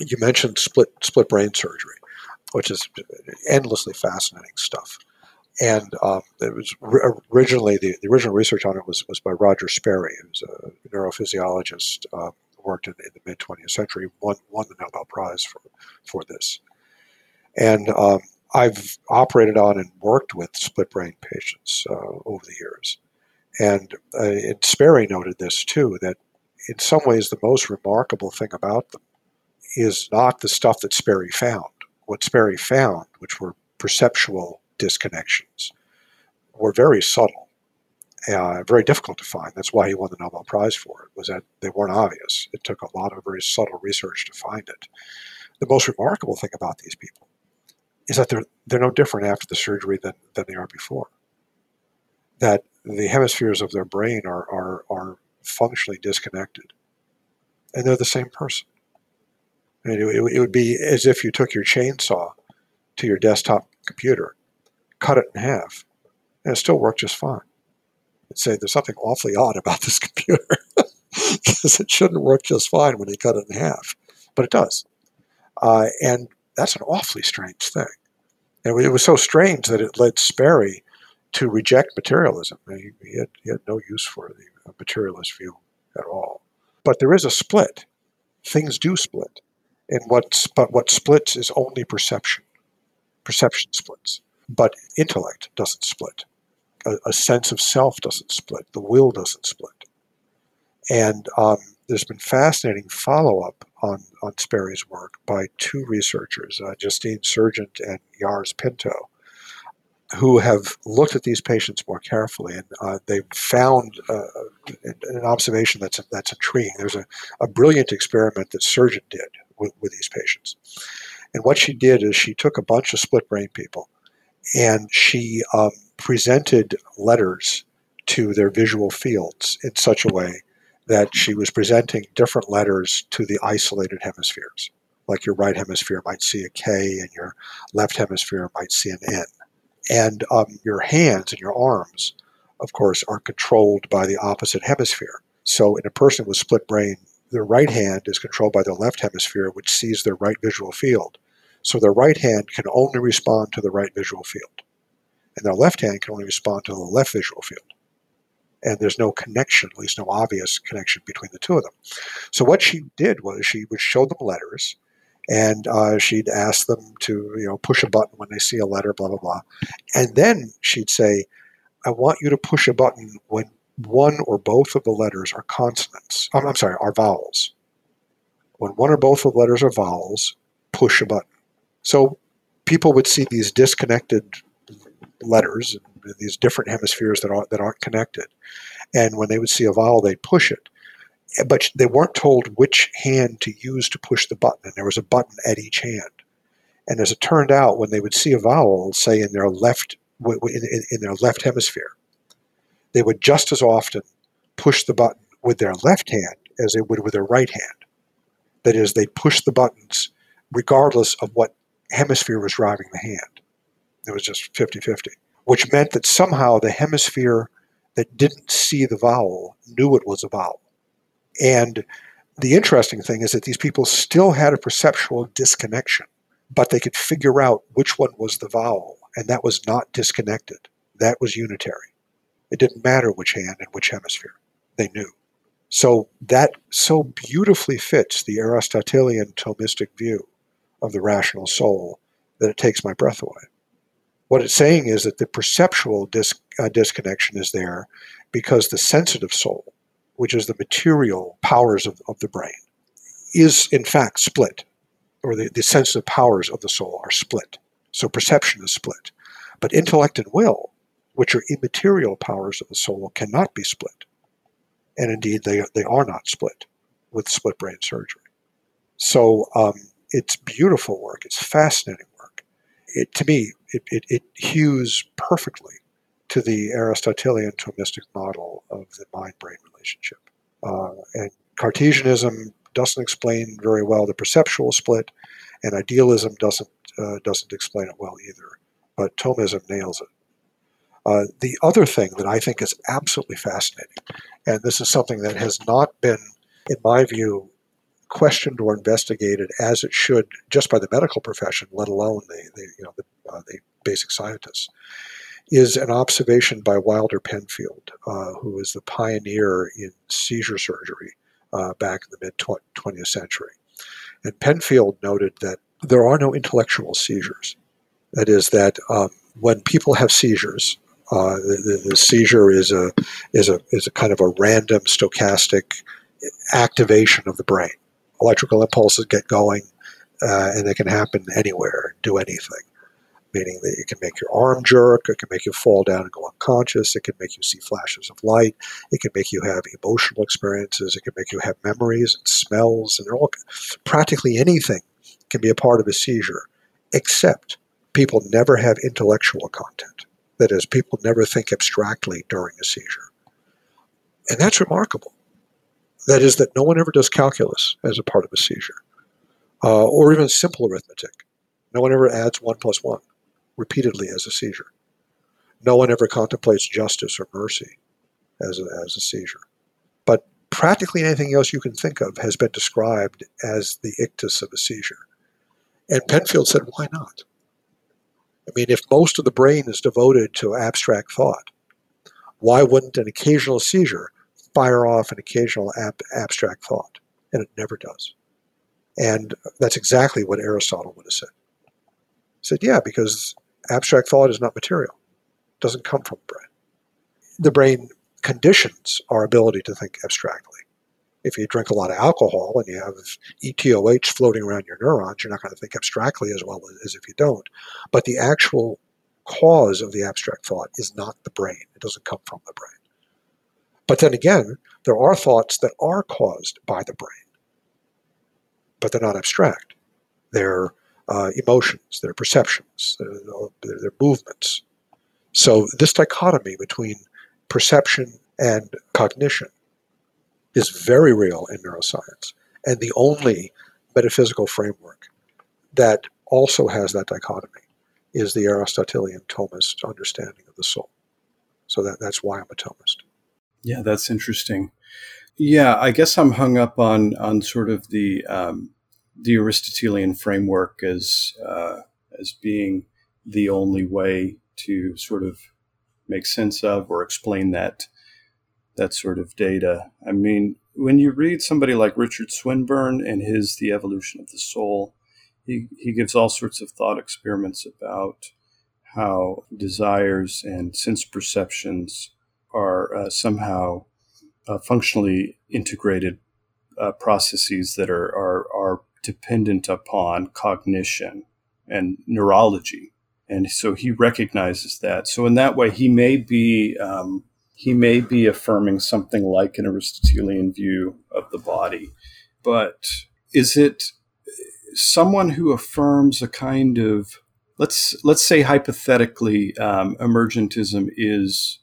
you mentioned split split brain surgery, which is endlessly fascinating stuff. And um, it was originally the, the original research on it was, was by Roger Sperry, who's a neurophysiologist, uh, worked in, in the mid 20th century, won won the Nobel Prize for for this. And um, I've operated on and worked with split brain patients uh, over the years. And, uh, and Sperry noted this too that in some ways the most remarkable thing about them is not the stuff that Sperry found. What Sperry found, which were perceptual disconnections, were very subtle, uh, very difficult to find. That's why he won the Nobel Prize for it. Was that they weren't obvious. It took a lot of very subtle research to find it. The most remarkable thing about these people is that they're they're no different after the surgery than, than they are before. That the hemispheres of their brain are, are, are functionally disconnected. And they're the same person. It, it would be as if you took your chainsaw to your desktop computer, cut it in half, and it still worked just fine. I'd say there's something awfully odd about [laughs] this computer because it shouldn't work just fine when you cut it in half, but it does. Uh, and that's an awfully strange thing. And it was so strange that it led Sperry to reject materialism. He, he, had, he had no use for the materialist view at all. But there is a split. Things do split. And what, but what splits is only perception. Perception splits. But intellect doesn't split. A, a sense of self doesn't split. The will doesn't split. And um, there's been fascinating follow up on, on Sperry's work by two researchers, uh, Justine Sergent and Lars Pinto, who have looked at these patients more carefully, and uh, they've found uh, an observation that's that's intriguing. There's a, a brilliant experiment that Sergent did with, with these patients, and what she did is she took a bunch of split brain people, and she um, presented letters to their visual fields in such a way that she was presenting different letters to the isolated hemispheres. Like your right hemisphere might see a K, and your left hemisphere might see an N. And um, your hands and your arms, of course, are controlled by the opposite hemisphere. So in a person with split brain, their right hand is controlled by their left hemisphere, which sees their right visual field. So their right hand can only respond to the right visual field. And their left hand can only respond to the left visual field and there's no connection, at least no obvious connection between the two of them. So what she did was she would show them letters, and uh, she'd ask them to you know push a button when they see a letter, blah blah blah, and then she'd say, "I want you to push a button when one or both of the letters are consonants. I'm, I'm sorry, are vowels. When one or both of the letters are vowels, push a button." So people would see these disconnected letters, these different hemispheres that aren't, that aren't connected. And when they would see a vowel, they'd push it. But they weren't told which hand to use to push the button, and there was a button at each hand. And as it turned out, when they would see a vowel, say in their left in, in their left hemisphere, they would just as often push the button with their left hand as they would with their right hand. That is, they push the buttons regardless of what hemisphere was driving the hand. It was just 50 50, which meant that somehow the hemisphere that didn't see the vowel knew it was a vowel. And the interesting thing is that these people still had a perceptual disconnection, but they could figure out which one was the vowel, and that was not disconnected. That was unitary. It didn't matter which hand and which hemisphere. They knew. So that so beautifully fits the Aristotelian Thomistic view of the rational soul that it takes my breath away. What it's saying is that the perceptual dis, uh, disconnection is there because the sensitive soul, which is the material powers of, of the brain, is in fact split, or the, the sensitive powers of the soul are split. So perception is split. But intellect and will, which are immaterial powers of the soul, cannot be split. And indeed, they, they are not split with split brain surgery. So um, it's beautiful work. It's fascinating work. it, to me, it, it, it hews perfectly to the Aristotelian Thomistic model of the mind brain relationship. Uh, and Cartesianism doesn't explain very well the perceptual split, and idealism doesn't, uh, doesn't explain it well either. But Thomism nails it. Uh, the other thing that I think is absolutely fascinating, and this is something that has not been, in my view, questioned or investigated as it should just by the medical profession, let alone the, the you know the, uh, the basic scientists, is an observation by Wilder Penfield, uh, who was the pioneer in seizure surgery uh, back in the mid 20th century. And Penfield noted that there are no intellectual seizures. That is, that um, when people have seizures, uh, the, the, seizure is a is a is a kind of a random stochastic activation of the brain. Electrical impulses get going, uh, and they can happen anywhere, do anything. Meaning that it can make your arm jerk, it can make you fall down and go unconscious, it can make you see flashes of light, it can make you have emotional experiences, it can make you have memories and smells, and they're all practically anything can be a part of a seizure, except people never have intellectual content. That is, people never think abstractly during a seizure. And that's remarkable. That is, that no one ever does calculus as a part of a seizure, uh, or even simple arithmetic. No one ever adds 1 plus 1 repeatedly as a seizure. No one ever contemplates justice or mercy as a, as a seizure. But practically anything else you can think of has been described as the ictus of a seizure. And Penfield said, why not? I mean, if most of the brain is devoted to abstract thought, why wouldn't an occasional seizure fire off an occasional ab- abstract thought? And it never does. And that's exactly what Aristotle would have said. He said, yeah, because abstract thought is not material, it doesn't come from the brain. The brain conditions our ability to think abstractly if you drink a lot of alcohol and you have ETOH floating around your neurons, you're not going to think abstractly as well as if you don't. But the actual cause of the abstract thought is not the brain, it doesn't come from the brain. But then again, there are thoughts that are caused by the brain, but they're not abstract. They're uh, emotions, they're perceptions, they're, they're movements. So, this dichotomy between perception and cognition is very real in neuroscience and the only metaphysical framework that also has that dichotomy is the Aristotelian Thomist understanding of the soul. So that, that's why I'm a Thomist. Yeah, that's interesting. Yeah, I guess I'm hung up on on sort of the um, the Aristotelian framework as uh, as being the only way to sort of make sense of or explain that that sort of data. I mean, when you read somebody like Richard Swinburne and his The Evolution of the Soul, he, he gives all sorts of thought experiments about how desires and sense perceptions are uh, somehow uh, functionally integrated uh, processes that are, are, are dependent upon cognition and neurology. And so he recognizes that. So, in that way, he may be um, he may be affirming something like an Aristotelian view of the body. But is it someone who affirms a kind of let's let's say hypothetically um, emergentism is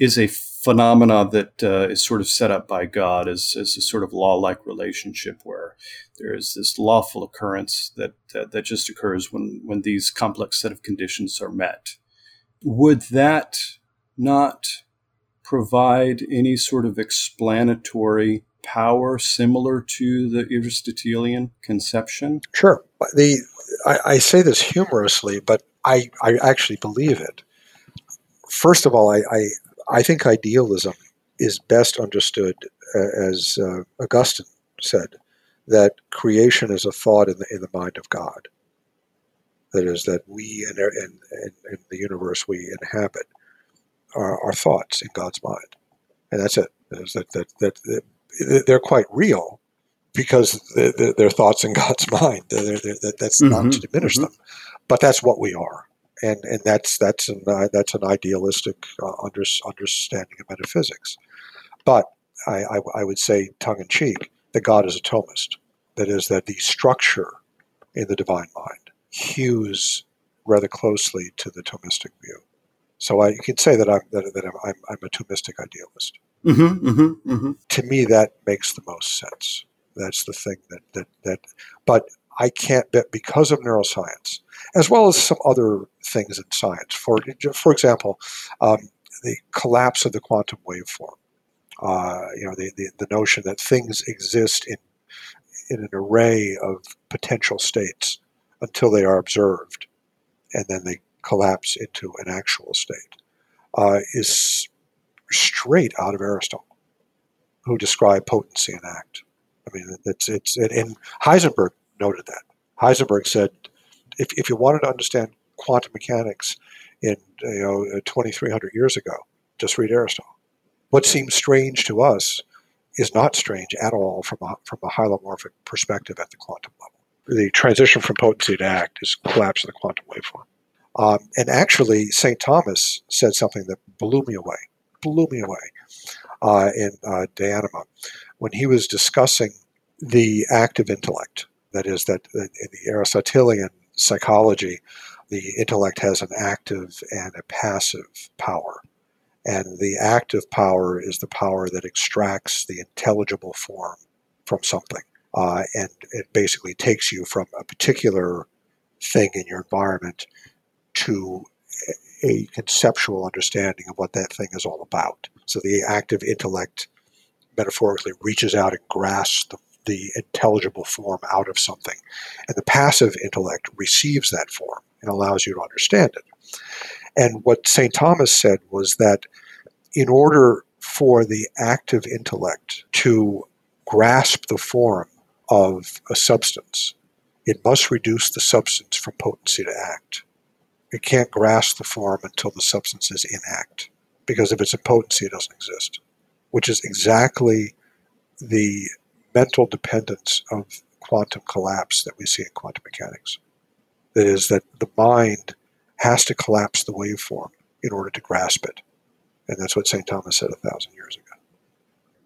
is a phenomena that uh, is sort of set up by God as, as a sort of law-like relationship where there is this lawful occurrence that uh, that just occurs when when these complex set of conditions are met. Would that not provide any sort of explanatory power similar to the Aristotelian conception? Sure. The I, I say this humorously, but I, I actually believe it. First of all, I, I, I think idealism is best understood uh, as uh, Augustine said that creation is a thought in the, in the mind of God. That is, that we in, in, in the universe we inhabit are, are thoughts in God's mind, and that's it. That, that, that, that they're quite real because they're, they're, thoughts in [laughs] God's mind. They're, they're, that's mm-hmm. not to diminish mm-hmm. them, but that's what we are, and and that's that's an uh, that's an idealistic uh, under, understanding of metaphysics. But I, I, I would say, tongue in cheek, that God is a Thomist. That is, that the structure in the divine mind hews rather closely to the Thomistic view. So I, you can say that I'm that, that I'm, I'm, a Thomistic idealist. Mm-hmm, mm-hmm, mm-hmm. To me, that makes the most sense. That's the thing that that that. But I can't bet because of neuroscience, as well as some other things in science. For for example, um, the collapse of the quantum waveform. Uh, you know, the, the, the notion that things exist in in an array of potential states until they are observed, and then they collapse into an actual state, uh, is straight out of Aristotle, who described potency and act. I mean, it's it's and Heisenberg noted that. Heisenberg said, if, if you wanted to understand quantum mechanics in you know 2,300 years ago, just read Aristotle. What seems strange to us is not strange at all from a, from a hylomorphic perspective at the quantum level. The transition from potency to act is collapse of the quantum waveform. Um, and actually, St. Thomas said something that blew me away, blew me away uh, in uh, De Anima when he was discussing the active intellect. That is, that in the Aristotelian psychology, the intellect has an active and a passive power. And the active power is the power that extracts the intelligible form from something. Uh, and it basically takes you from a particular thing in your environment to a conceptual understanding of what that thing is all about. So the active intellect metaphorically reaches out and grasps the, the intelligible form out of something. And the passive intellect receives that form and allows you to understand it. And what St. Thomas said was that in order for the active intellect to grasp the form of a substance, it must reduce the substance from potency to act. It can't grasp the form until the substance is in act, because if it's a potency, it doesn't exist, which is exactly the mental dependence of quantum collapse that we see in quantum mechanics. That is, that the mind has to collapse the waveform in order to grasp it. And that's what St. Thomas said a thousand years ago.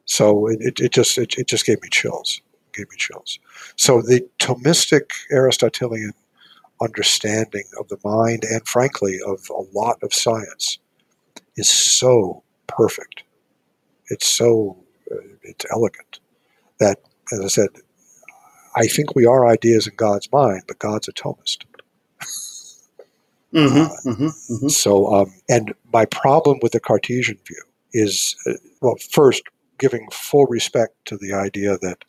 So it, it, it just it, it, just gave me chills. Gave me chills. So the Thomistic Aristotelian understanding of the mind and frankly of a lot of science is so perfect. It's so uh, it's elegant that, as I said, I think we are ideas in God's mind, but God's a Thomist. Mm-hmm, uh, mm-hmm, mm-hmm. So, um, and my problem with the Cartesian view is, uh, well, first, giving full respect to the idea that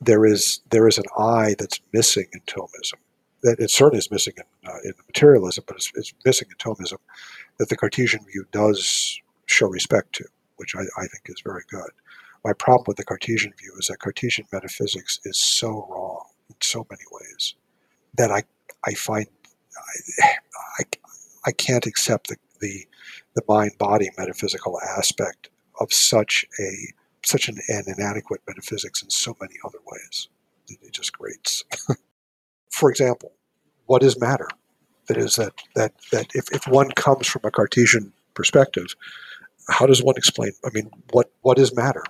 there is there is an I that's missing in Thomism. That it certainly is missing in, uh, in materialism, but it's, it's, missing in Thomism. That the Cartesian view does show respect to, which I, I think is very good. My problem with the Cartesian view is that Cartesian metaphysics is so wrong in so many ways that I I find I, I can't accept the, the, the mind body metaphysical aspect of such a such an, an inadequate metaphysics in so many other ways. It, it just grates. [laughs] For example, what is matter? That is that that that if, if one comes from a Cartesian perspective, how does one explain? I mean, what what is matter?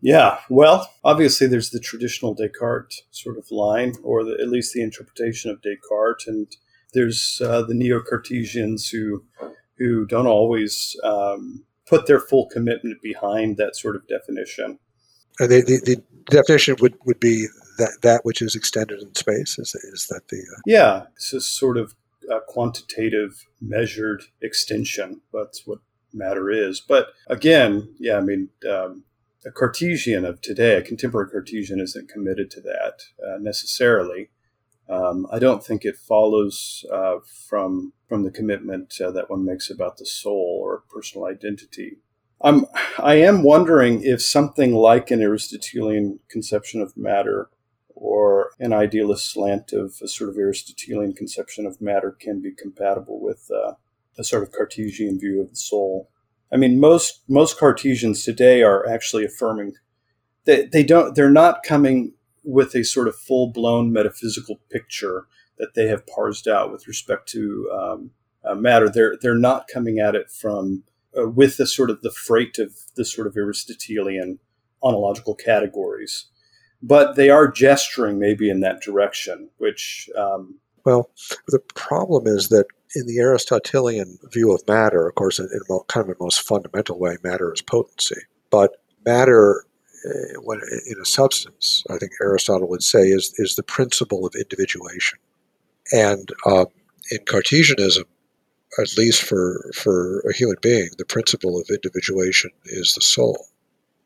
Yeah, well, obviously there's the traditional Descartes sort of line, or the, at least the interpretation of Descartes, and there's uh, the neo-Cartesians who who don't always um, put their full commitment behind that sort of definition. Uh, the, the, the, definition would, would be that that which is extended in space. Is, is that the uh... yeah? It's a sort of quantitative, measured extension. That's what matter is. But again, yeah, I mean, um, a Cartesian of today, a contemporary Cartesian, isn't committed to that uh, necessarily. Um, I don't think it follows uh, from from the commitment uh, that one makes about the soul or personal identity. I'm, I am wondering if something like an Aristotelian conception of matter or an idealist slant of a sort of Aristotelian conception of matter can be compatible with uh, a sort of Cartesian view of the soul. I mean, most most Cartesians today are actually affirming that they don't. They're not coming with a sort of full blown metaphysical picture that they have parsed out with respect to um, uh, matter. They're they're not coming at it from uh, with the sort of the freight of the sort of Aristotelian ontological categories, but they are gesturing maybe in that direction. Which um, well, the problem is that in the Aristotelian view of matter, of course, in, in kind of a most fundamental way, matter is potency, but matter uh, when in a substance, I think Aristotle would say, is is the principle of individuation. And uh, in Cartesianism, at least for for a human being, the principle of individuation is the soul.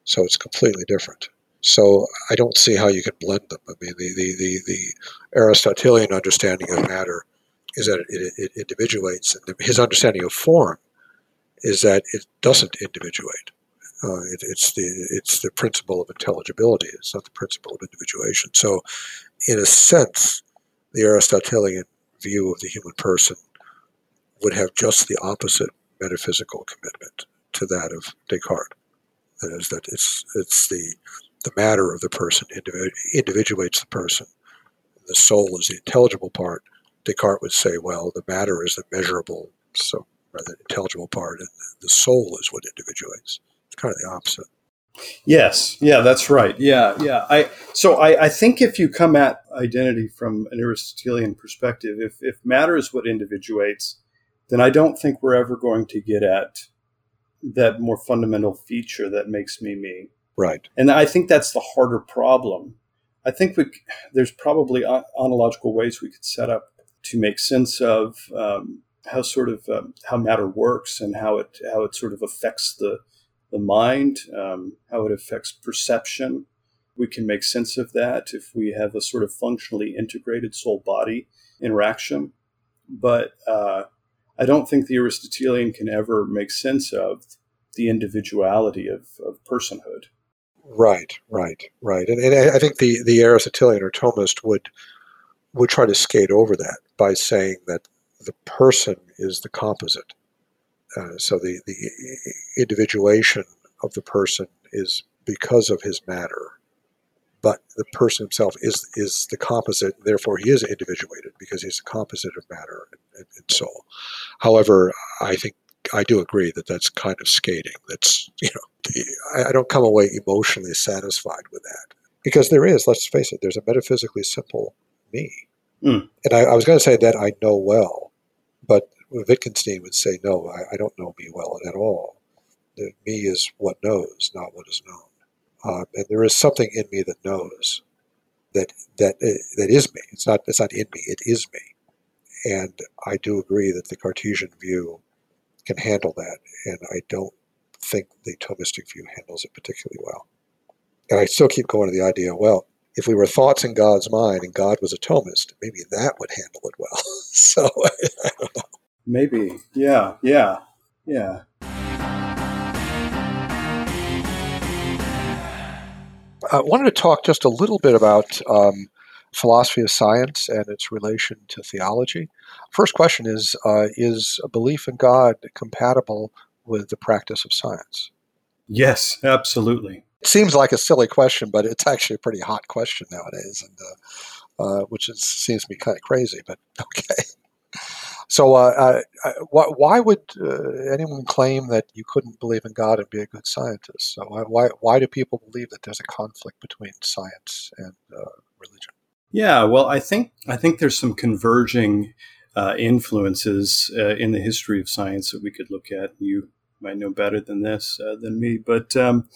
So it's completely different. So I don't see how you can blend them. I mean, the, the, the, the Aristotelian understanding of matter is that it, it, individuates. His understanding of form is that it doesn't individuate. Uh, it, it's the it's the principle of intelligibility. It's not the principle of individuation. So, in a sense, the Aristotelian view of the human person would have just the opposite metaphysical commitment to that of Descartes. That is, that it's it's the the matter of the person individuates the person. The soul is the intelligible part. Descartes would say, well, the matter is the measurable, so rather intelligible part, and the soul is what individuates. It's kind of the opposite. Yes, yeah, that's right. Yeah, yeah. I so I, I think if you come at identity from an Aristotelian perspective, if if matter is what individuates, then I don't think we're ever going to get at that more fundamental feature that makes me me. Right. And I think that's the harder problem. I think we, there's probably ontological ways we could set up to make sense of um, how sort of um, how matter works and how it how it sort of affects the the mind, um, how it affects perception. We can make sense of that if we have a sort of functionally integrated soul body interaction. But uh, I don't think the Aristotelian can ever make sense of the individuality of, of personhood. Right, right, right. And, and I think the, the Aristotelian or Thomist would would try to skate over that by saying that the person is the composite. Uh, so the, the individuation of the person is because of his matter, but the person himself is is the composite. Therefore, he is individuated because he's a composite of matter and, and soul. However, I think I do agree that that's kind of skating. That's you know, I, I don't come away emotionally satisfied with that because there is. Let's face it. There's a metaphysically simple me, mm. and I, I was going to say that I know well, but Wittgenstein would say no. I, I don't know me well at all. The me is what knows, not what is known. Um, and there is something in me that knows that that uh, that is me. It's not it's not in me. It is me. And I do agree that the Cartesian view can handle that, and I don't think the Thomistic view handles it particularly well. And I still keep going to the idea, well, if we were thoughts in God's mind and God was a Thomist, maybe that would handle it well. [laughs] so [laughs] I don't know. Maybe, yeah, yeah, yeah. I wanted to talk just a little bit about um, philosophy of science and its relation to theology. First question is uh, Is a belief in God compatible with the practice of science? Yes, absolutely. It seems like a silly question, but it's actually a pretty hot question nowadays, and uh, uh, which is, seems to be kind of crazy, but [laughs] okay. So, uh, uh, uh why would uh, anyone claim that you couldn't believe in God and be a good scientist? So, why why do people believe that there's a conflict between science and uh, religion? Yeah, well, I think I think there's some converging uh, influences in the history of science that we could look at. You might know better than this than me, but um,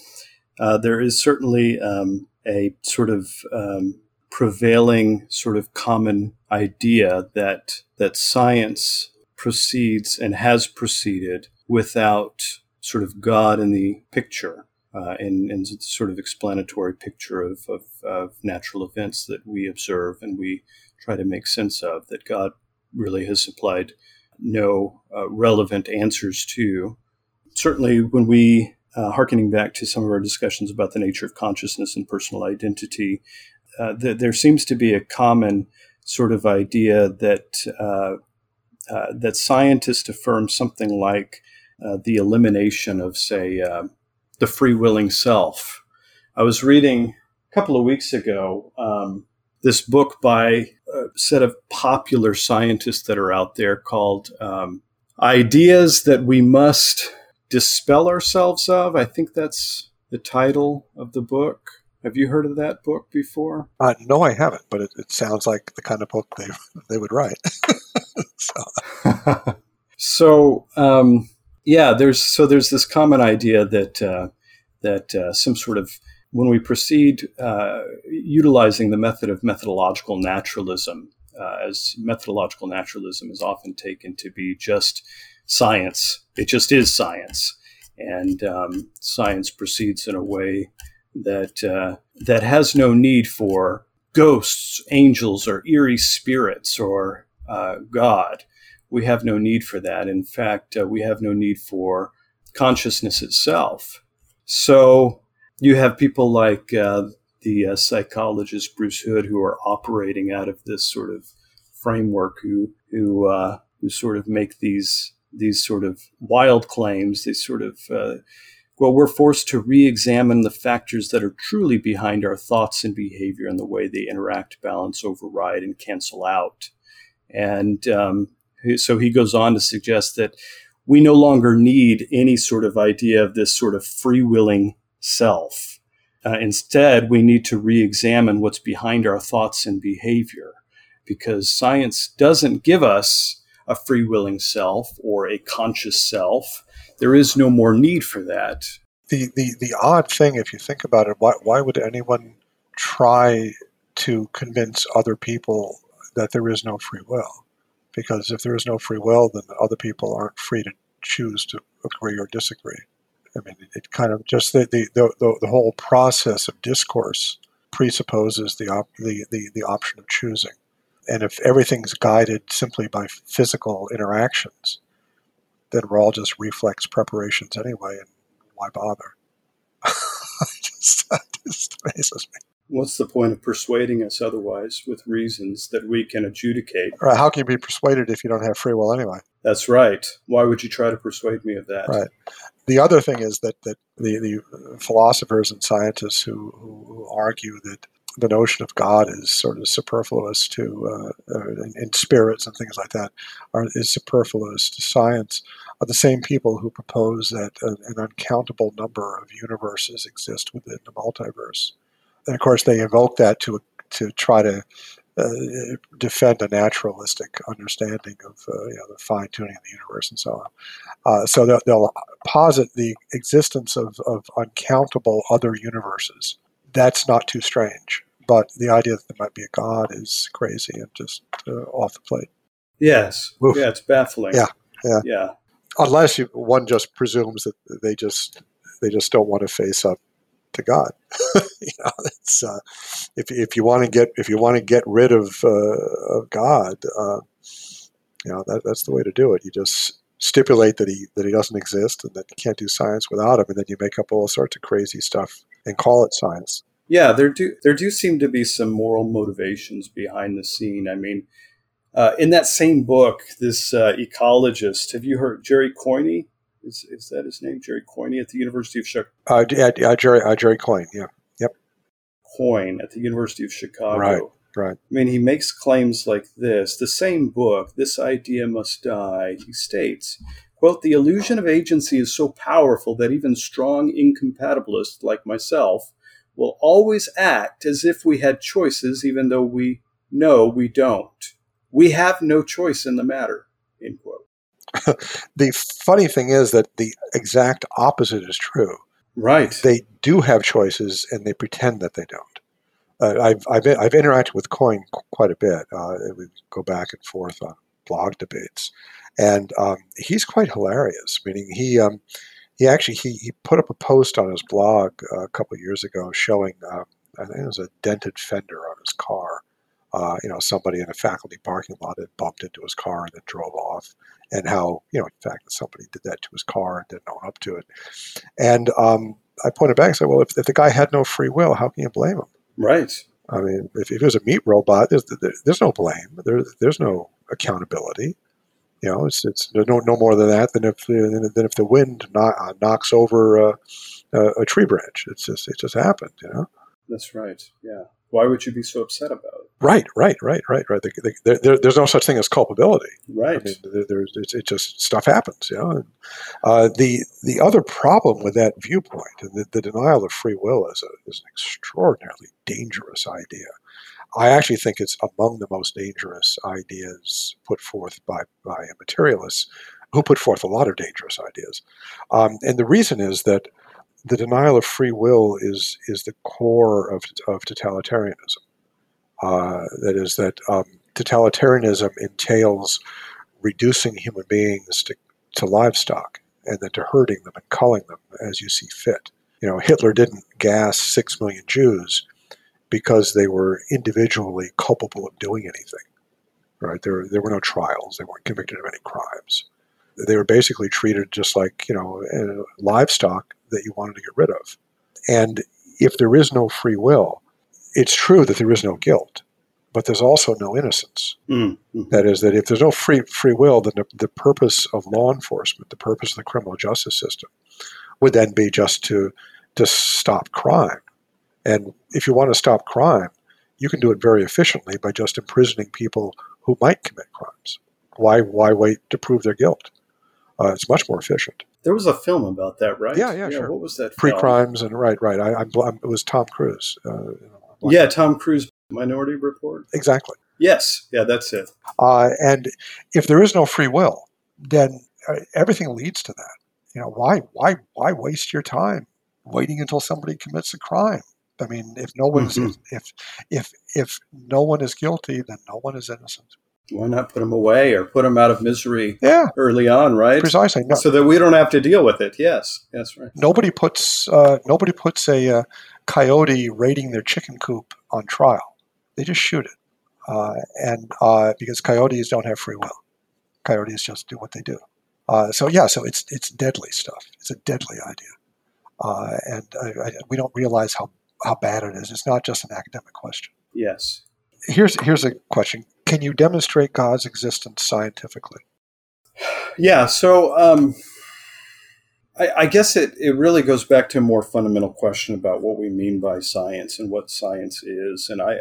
there is certainly um, a sort of um, prevailing sort of common idea that that science proceeds and has proceeded without sort of God in the picture uh, and, and sort of explanatory picture of, of, of, natural events that we observe and we try to make sense of that God really has supplied no uh, relevant answers to. Certainly, when we uh, harkening back to some of our discussions about the nature of consciousness and personal identity, uh, th- there seems to be a common sort of idea that uh, uh, that scientists affirm something like uh, the elimination of, say, uh, the free willing self. I was reading a couple of weeks ago um, this book by a set of popular scientists that are out there called um, "Ideas That We Must." Dispel ourselves of. I think that's the title of the book. Have you heard of that book before? Uh, no, I haven't, but it, it, sounds like the kind of book they they would write. [laughs] so, [laughs] so um, yeah, there's so there's this common idea that uh, that uh, some sort of when we proceed uh, utilizing the method of methodological naturalism, uh, as methodological naturalism is often taken to be just science, it just is science, and um, science proceeds in a way that uh, that has no need for ghosts, angels, or eerie spirits or uh, God. We have no need for that. In fact, uh, we have no need for consciousness itself. So you have people like uh, the uh, psychologist Bruce Hood who are operating out of this sort of framework, who who uh, who sort of make these these sort of wild claims. They sort of uh, well, we're forced to re-examine the factors that are truly behind our thoughts and behavior and the way they interact, balance, override, and cancel out. And um, so he goes on to suggest that we no longer need any sort of idea of this sort of free-willing self. Uh, instead, we need to re-examine what's behind our thoughts and behavior, because science doesn't give us a free-willing self or a conscious self there is no more need for that. The, the, the odd thing, if you think about it, why, why would anyone try to convince other people that there is no free will? Because if there is no free will, then other people aren't free to choose to agree or disagree. I mean, it kind of just the, the, the, the whole process of discourse presupposes the, op, the, the, the option of choosing. And if everything's guided simply by physical interactions, then we're all just reflex preparations anyway, and why bother? [laughs] just, [laughs] just amazes me. What's the point of persuading us otherwise with reasons that we can adjudicate? Right. How can you be persuaded if you don't have free will anyway? That's right. Why would you try to persuade me of that? Right. The other thing is that, that the, the philosophers and scientists who, who argue that the notion of God is sort of superfluous to, uh, uh, in, in, spirits and things like that, are, is superfluous to science, are the same people who propose that an, an uncountable number of universes exist within the multiverse. And of course, they invoke that to, to try to uh, defend a naturalistic understanding of uh, you know, the fine tuning of the universe and so on. Uh, so they'll, they'll, posit the existence of, of uncountable other universes. That's not too strange. But the idea that there might be a God is crazy and just uh, off the plate. Yes. Oof. Yeah, it's baffling. Yeah. Yeah. Yeah. Unless you, one just presumes that they just they just don't want to face up to God. [laughs] you know, it's, uh, if if you want to get if you want to get rid of uh, of God, uh, you know that, that's the way to do it. You just stipulate that he that he doesn't exist and that you can't do science without him, and then you make up all sorts of crazy stuff and call it science. Yeah, there do there do seem to be some moral motivations behind the scene. I mean, uh, in that same book, this uh, ecologist, have you heard Jerry Coyne? Is, is that his name, Jerry Coyne, at the University of Chicago? Uh, yeah, yeah, Jerry, uh, Jerry Coyne, yeah, yep. Coyne at the University of Chicago. Right, right. I mean, he makes claims like this. The same book, This Idea Must Die, he states, quote, the illusion of agency is so powerful that even strong incompatibilists like myself will always act as if we had choices, even though we know we don't. We have no choice in the matter, end quote. [laughs] the funny thing is that the exact opposite is true. Right. They do have choices and they pretend that they don't. Uh, I've, I've, I've interacted with Coyne quite a bit. Uh, we go back and forth on blog debates. And um, he's quite hilarious, meaning he, um, he actually he, he put up a post on his blog uh, a couple years ago showing uh, I think it was a dented fender on his car. Uh, you know, somebody in a faculty parking lot had bumped into his car and then drove off, and how you know, in fact, somebody did that to his car and didn't own up to it. And um, I pointed back and said, "Well, if, if the guy had no free will, how can you blame him?" Right. I mean, if, if it was a meat robot, there's, there's no blame. There, there's no accountability. You know, it's it's no no more than that than if than if the wind uh, knocks over uh, a tree branch. It's just it just happened. You know. That's right. Yeah. Why would you be so upset about it? Right, right, right, right, right. There, there, there's no such thing as culpability. Right. I mean, there, there's it's, it just stuff happens. You know. Uh, the the other problem with that viewpoint and the, the denial of free will is a, is an extraordinarily dangerous idea. I actually think it's among the most dangerous ideas put forth by, by materialists who put forth a lot of dangerous ideas. Um, and the reason is that the denial of free will is, is the core of, of totalitarianism. Uh, that is, that um, totalitarianism entails reducing human beings to, to livestock and then to herding them and culling them as you see fit. You know, Hitler didn't gas six million Jews because they were individually culpable of doing anything. Right? There, there were no trials. They weren't convicted of any crimes. They were basically treated just like you know uh, livestock that you wanted to get rid of. And if there is no free will, it's true that there is no guilt, but there's also no innocence. Mm-hmm. That is, that if there's no free free will, then the, the purpose of law enforcement, the purpose of the criminal justice system, would then be just to to stop crime. And if you want to stop crime, you can do it very efficiently by just imprisoning people who might commit crimes. Why why wait to prove their guilt? Uh, it's much more efficient. There was a film about that, right? Yeah, yeah, sure. What was that? Pre crimes and right, right. I, I'm, I'm, it was Tom Cruise. Uh, know, Yeah, Tom Cruise Minority Report. exactly. Yes, yeah, that's it. Uh, and if there is no free will, then uh, everything leads to that. You know, why, why, why waste your time waiting until somebody commits a crime? I mean, if no one's is, Mhm. if, if, if no one is guilty, then no one is innocent. Why not put them away or put them out of misery Yeah, early on, right? precisely. No, So that we don't have to deal with it. Yes, that's right. nobody puts, uh, nobody puts a uh, coyote raiding their chicken coop on trial. They just shoot it, uh, and uh, because coyotes don't have free will, coyotes just do what they do. Uh, so yeah, so it's it's deadly stuff. It's a deadly idea, uh, and I, I, we don't realize how how bad it is. It's not just an academic question. Yes. Here's here's a question: Can you demonstrate God's existence scientifically? Yeah. So um, I, I guess it, it really goes back to a more fundamental question about what we mean by science and what science is. And I,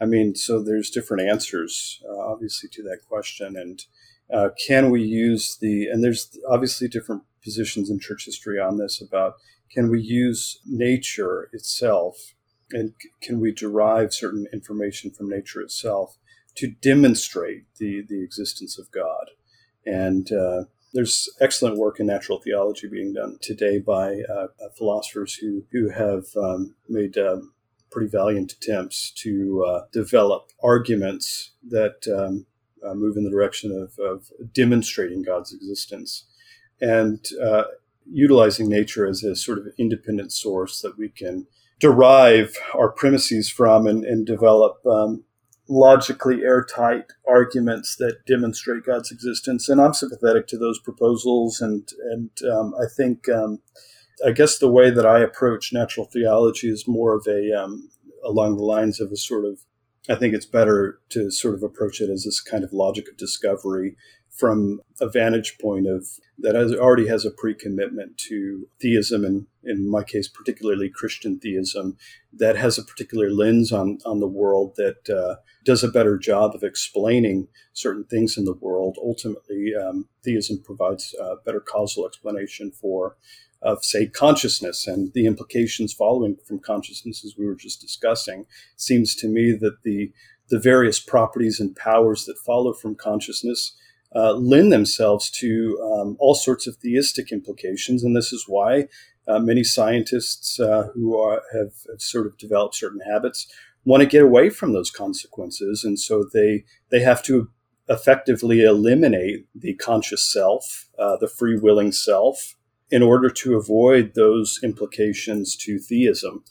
I mean, so there's different answers, uh, obviously, to that question. And uh, can we use the, and there's obviously different positions in church history on this about can we use nature itself and can we derive certain information from nature itself to demonstrate the, the existence of God? And uh, there's excellent work in natural theology being done today by uh, philosophers who, who have um, made um, pretty valiant attempts to uh, develop arguments that um, uh, move in the direction of, of demonstrating God's existence and uh, utilizing nature as a sort of independent source that we can derive our premises from and, and develop um, logically airtight arguments that demonstrate God's existence. And I'm sympathetic to those proposals. And, and um, I think, um, I guess the way that I approach natural theology is more of a, um, along the lines of a sort of, I think it's better to sort of approach it as this kind of logic of discovery from a vantage point of that has, already has a pre-commitment to theism and in my case particularly christian theism that has a particular lens on, on the world that uh, does a better job of explaining certain things in the world. Ultimately um, theism provides a better causal explanation for of say consciousness and the implications following from consciousness as we were just discussing seems to me that the the various properties and powers that follow from consciousness uh, lend themselves to um, all sorts of theistic implications, and this is why uh, many scientists uh, who are, have, have, sort of developed certain habits want to get away from those consequences, and so they they have to effectively eliminate the conscious self, uh, the free willing self, in order to avoid those implications to theism.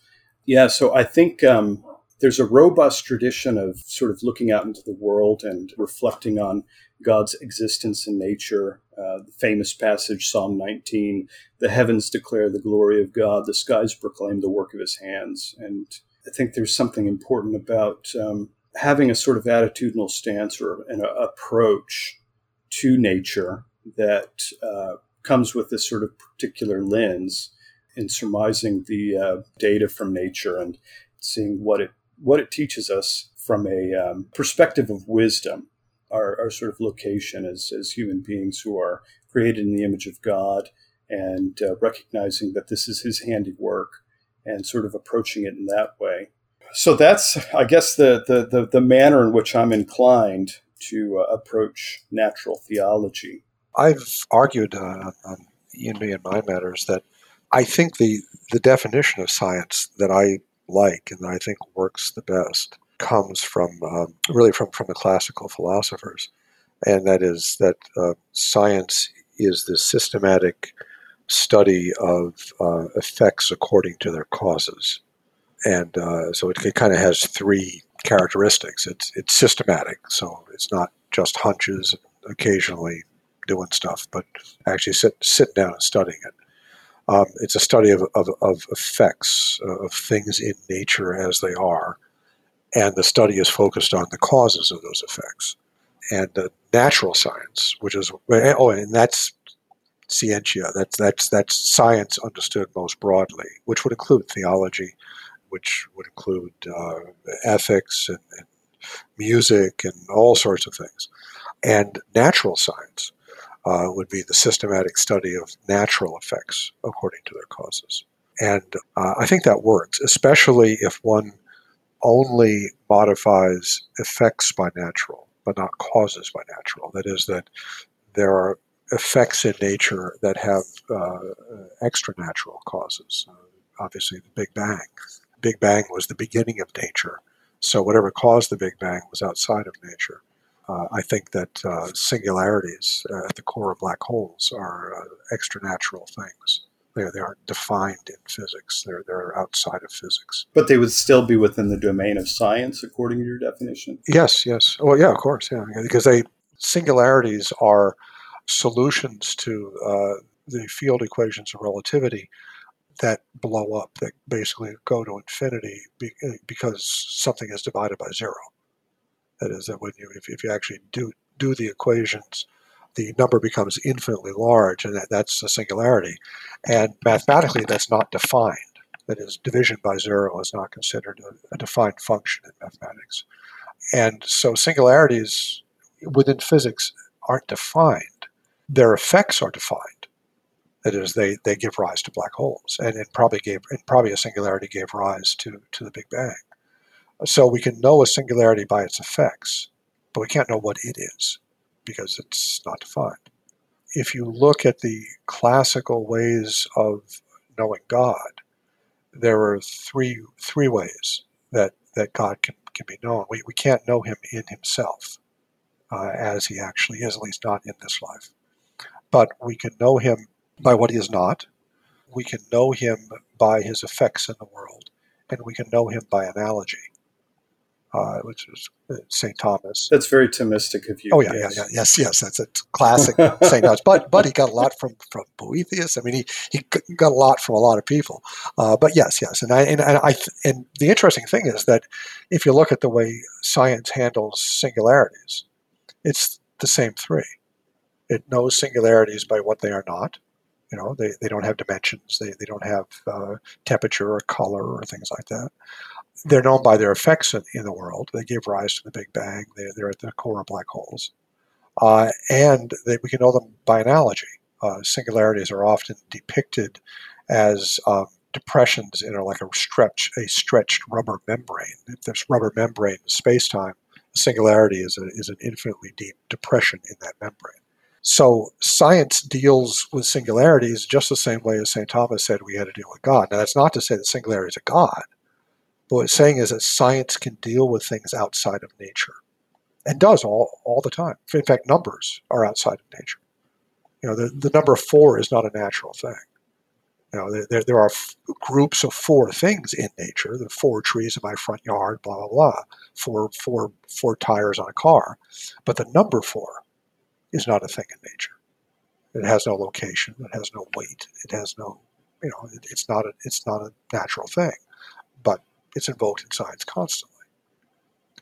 Yeah, so I think. Um, there's a robust tradition of sort of looking out into the world and reflecting on God's existence in nature. Uh, the famous passage, Psalm 19 the heavens declare the glory of God, the skies proclaim the work of his hands. And I think there's something important about um, having a sort of attitudinal stance or an approach to nature that uh, comes with this sort of particular lens in surmising the uh, data from nature and seeing what it what it teaches us from a um, perspective of wisdom, our, our, sort of location as, as human beings who are created in the image of God, and uh, recognizing that this is His handiwork, and sort of approaching it in that way. So that's, I guess, the the the, the manner in which I'm inclined to uh, approach natural theology. I've argued uh, on ENV and Mind Matters that I think the the definition of science that I like and that I think works the best comes from um, really from, from the classical philosophers, and that is that uh, science is the systematic study of uh, effects according to their causes. And uh, so it, it kind of has three characteristics. It's, it's systematic, so it's not just hunches, occasionally doing stuff, but actually sit, sitting down and studying it. Um, it's a study of, of, of effects, uh, of things in nature as they are, and the study is focused on the causes of those effects. And natural science, which is oh, and that's scientia. That's that's that's science understood most broadly, which would include theology, which would include uh, ethics and, and music and all sorts of things. And natural science uh, would be the systematic study of natural effects according to their causes. And uh, I think that works, especially if one only modifies effects by natural, but not causes by natural. That is, that there are effects in nature that have uh, extra natural causes. Uh, obviously, the Big Bang. Big Bang was the beginning of nature. So whatever caused the Big Bang was outside of nature. Uh, I think that uh, singularities uh, at the core of black holes are uh, extra natural things. They, they aren't defined in physics. They're, they're outside of physics. But they would still be within the domain of science, according to your definition? Yes, yes. Well, yeah, of course, yeah. Because they singularities are solutions to uh, the field equations of relativity that blow up, that basically go to infinity because something is divided by zero. That is, that when you, if, if you actually do do the equations, the number becomes infinitely large, and that, that's a singularity. And mathematically, that's not defined. That is, division by zero is not considered a, a defined function in mathematics. And so singularities within physics aren't defined. Their effects are defined. That is, they, they give rise to black holes, and it probably gave and probably a singularity gave rise to, to the Big Bang. So we can know a singularity by its effects, but we can't know what it is because it's not defined. If you look at the classical ways of knowing God, there are three three ways that, that God can, can be known. We, we can't know him in himself uh, as he actually is, at least not in this life. But we can know him by what he is not. We can know him by his effects in the world. And we can know him by analogy uh, which is uh, St. Thomas. That's very Thomistic of you. Oh yeah, yes. yeah, yeah, yes, yes. That's a classic St. Thomas. But but he got a lot from from Boethius. I mean, he he got a lot from a lot of people. Uh, but yes, yes, and I and, and I and the interesting thing is that if you look at the way science handles singularities, it's the same three. It knows singularities by what they are not. You know, they, they don't have dimensions. They, they don't have uh, temperature or color or things like that they're known by their effects in, in, the world. They give rise to the Big Bang. They're, they're at the core of black holes. Uh, and they, we can know them by analogy. Uh, singularities are often depicted as um, depressions in a, like a stretch, a stretched rubber membrane. If there's rubber membrane in space-time, a singularity is, a, is an infinitely deep depression in that membrane. So science deals with singularities just the same way as St. Thomas said we had to deal with God. Now that's not to say that singularity is a God but what it's saying is that science can deal with things outside of nature and does all, all the time. In fact, numbers are outside of nature. You know, the, the number four is not a natural thing. You know, there, there are f- groups of four things in nature. The four trees in my front yard, blah blah blah. Four, four, four tires on a car, but the number four is not a thing in nature. It has no location. It has no weight. It has no, you know, it, it's not a, it's not a natural thing. It's invoked in science constantly.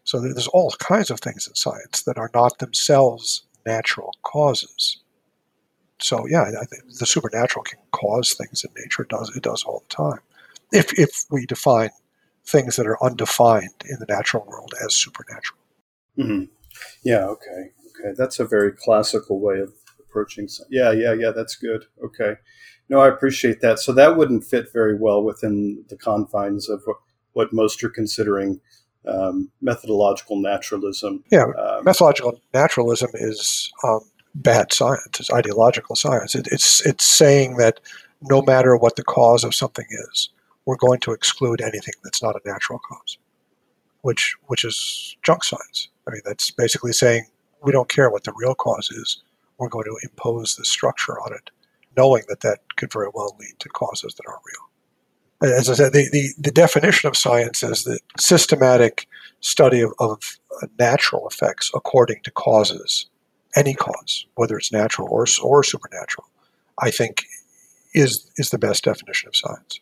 So there's all kinds of things in science that are not themselves natural causes. So yeah, the supernatural can cause things in nature. It does it does all the time. If if we define things that are undefined in the natural world as supernatural. Mm-hmm. Yeah. Okay. Okay. That's a very classical way of approaching. Yeah. Yeah. Yeah. That's good. Okay. No, I appreciate that. So that wouldn't fit very well within the confines of what most are considering um, methodological naturalism. Yeah, um, methodological naturalism is um, bad science. It's ideological science. It, it's it's saying that no matter what the cause of something is, we're going to exclude anything that's not a natural cause, which which is junk science. I mean, that's basically saying we don't care what the real cause is. We're going to impose the structure on it, knowing that that could very well lead to causes that aren't real. As I said, the, the, the definition of science is the systematic study of, of natural effects according to causes, any cause, whether it's natural or, or supernatural, I think is, is the best definition of science.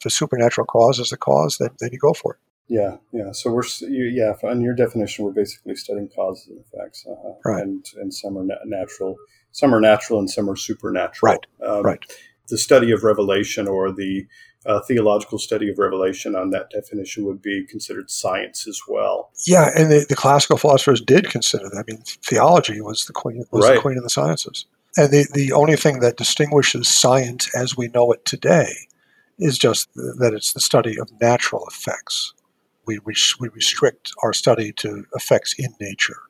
If a supernatural cause is the cause, then, then you go for it. Yeah, yeah. So we're yeah. On your definition, we're basically studying causes and effects, uh, right? And and some are na- natural, some are natural, and some are supernatural. Right. Um, right. The study of revelation or the uh, theological study of revelation on that definition would be considered science as well. Yeah, and the, the classical philosophers did consider that. I mean, theology was the queen was right. the queen of the sciences, and the the only thing that distinguishes science as we know it today is just that it's the study of natural effects we, we, we restrict our study to effects in nature.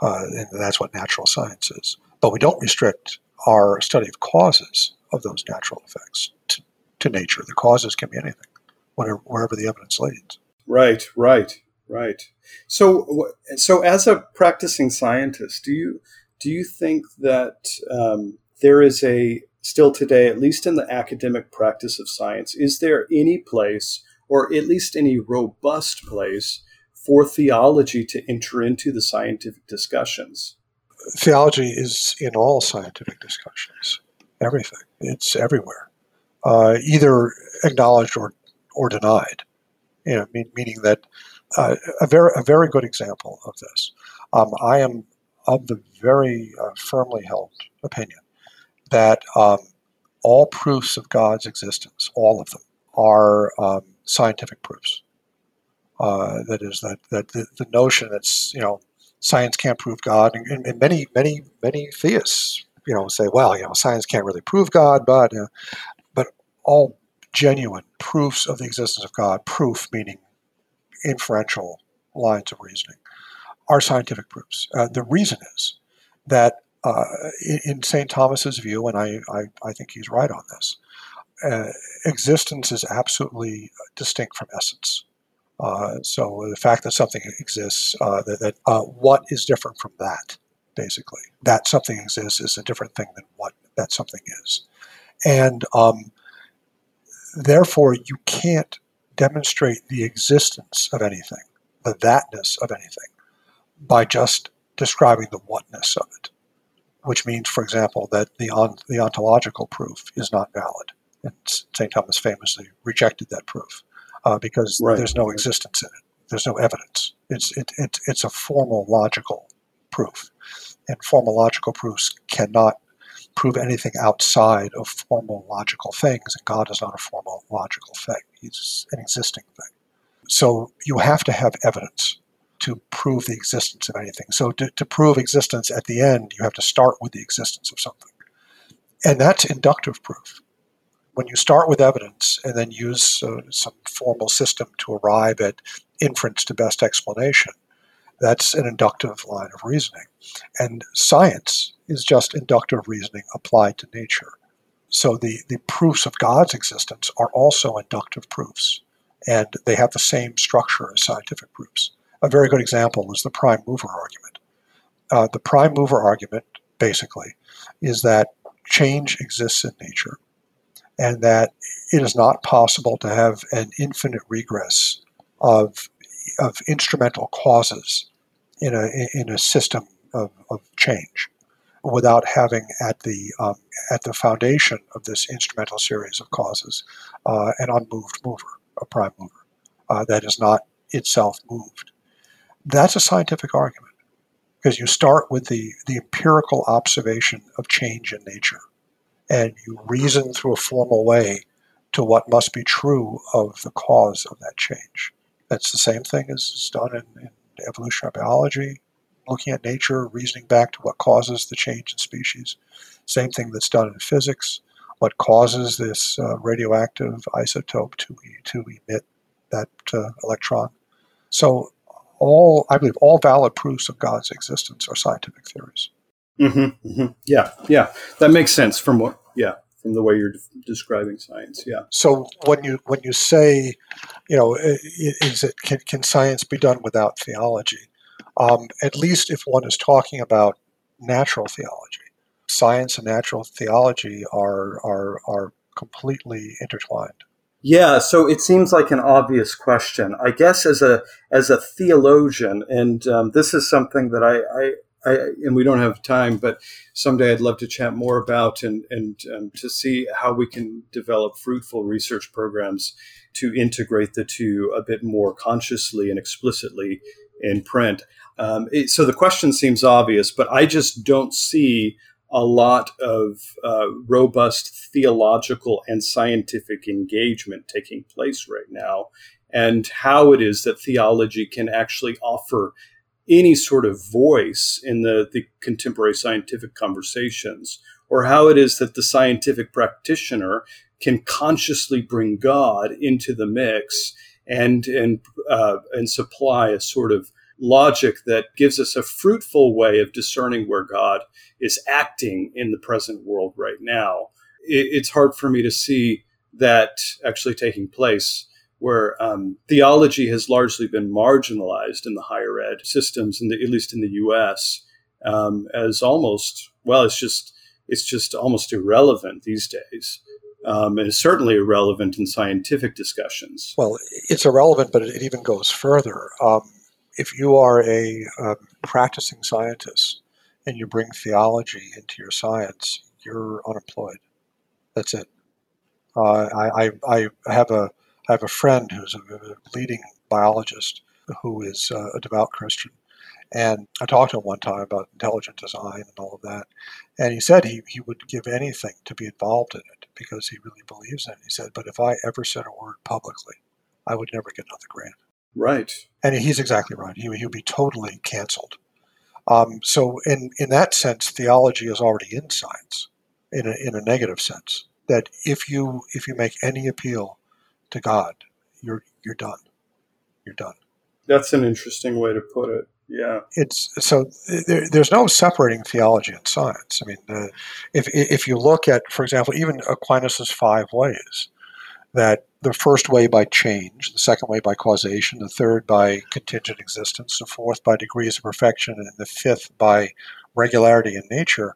Uh, and that's what natural science is. But we don't restrict our study of causes of those natural effects to, to nature. The causes can be anything, whatever, wherever the evidence leads. Right, right, right. So, so as a practicing scientist, do you do you think that um, there is a still today, at least in the academic practice of science, is there any place or at least any robust place for theology to enter into the scientific discussions. Theology is in all scientific discussions, everything. It's everywhere, uh, either acknowledged or, or denied. You know, meaning that uh, a very a very good example of this. Um, I am of the very uh, firmly held opinion that um, all proofs of God's existence, all of them, are um, scientific proofs. Uh, that is that that the, the, notion that's you know science can't prove God, and, and, many many many theists you know say, well, you know, science can't really prove God, but uh, but all genuine proofs of the existence of God, proof meaning inferential lines of reasoning, are scientific proofs. Uh, the reason is that uh, in, in St. Thomas's view, and I, I, I think he's right on this, uh, existence is absolutely distinct from essence. Uh, so the fact that something exists, uh, that, that uh, what is different from that, basically, that something exists is a different thing than what that something is, and um, therefore you can't demonstrate the existence of anything, the thatness of anything, by just describing the whatness of it, which means, for example, that the on, the ontological proof is not valid and St. Thomas famously rejected that proof uh, because right. there's no existence in it. There's no evidence. It's, it, it, it's a formal logical proof. And formal logical proofs cannot prove anything outside of formal logical things. And God is not a formal logical thing, He's an existing thing. So you have to have evidence to prove the existence of anything. So to, to prove existence at the end, you have to start with the existence of something. And that's inductive proof when you start with evidence and then use uh, some formal system to arrive at inference to best explanation, that's an inductive line of reasoning. And science is just inductive reasoning applied to nature. So the, the proofs of God's existence are also inductive proofs, and they have the same structure as scientific proofs. A very good example is the prime mover argument. Uh, the prime mover argument, basically, is that change exists in nature and that it is not possible to have an infinite regress of, of instrumental causes in a, in a system of, of change without having at the, um, at the foundation of this instrumental series of causes uh, an unmoved mover, a prime mover, uh, that is not itself moved. That's a scientific argument because you start with the, the empirical observation of change in nature and you reason through a formal way to what must be true of the cause of that change. That's the same thing as is done in, in evolutionary biology, looking at nature, reasoning back to what causes the change in species. Same thing that's done in physics, what causes this uh, radioactive isotope to, to emit that uh, electron. So, all I believe all valid proofs of God's existence are scientific theories. Mm-hmm, mm-hmm. Yeah, yeah, that makes sense from what yeah from the way you're de- describing science yeah so when you when you say you know is it can, can science be done without theology um, at least if one is talking about natural theology science and natural theology are are are completely intertwined? Yeah, so it seems like an obvious question. I guess as a as a theologian, and um, this is something that I, I, I, and we don't have time, but someday I'd love to chat more about and and um, to see how we can develop fruitful research programs to integrate the two a bit more consciously and explicitly in print. Um, it, so the question seems obvious, but I just don't see a lot of uh, robust theological and scientific engagement taking place right now, and how it is that theology can actually offer any sort of voice in the, the contemporary scientific conversations, or how it is that the scientific practitioner can consciously bring God into the mix and and uh, and supply a sort of logic that gives us a fruitful way of discerning where God is acting in the present world right now. It, it's hard for me to see that actually taking place where um, theology has largely been marginalized in the higher ed systems, in the, at least in the U.S., um, as almost well, it's just it's just almost irrelevant these days. Um, and it's certainly irrelevant in scientific discussions. Well, it's irrelevant, but it even goes further. Um, if you are a practicing scientist and you bring theology into your science, you're unemployed. That's it. Uh, I, I, I have a I have a friend who's a, a leading biologist who is uh, a devout Christian, and I talked to him one time about intelligent design and all of that, and he said he, he would give anything to be involved in it because he really believes in it. He said, but if I ever said a word publicly, I would never get another grant. Right. And he's exactly right. He, he'll be totally canceled. Um, so, in, in that sense, theology is already in science, in a, in a negative sense. That if you if you make any appeal to God, you're you're done. You're done. That's an interesting way to put it. Yeah. It's so there, there's no separating theology and science. I mean, uh, if if you look at, for example, even Aquinas's five ways, that the first way by change, the second way by causation, the third by contingent existence, the fourth by degrees of perfection, and the fifth by regularity in nature,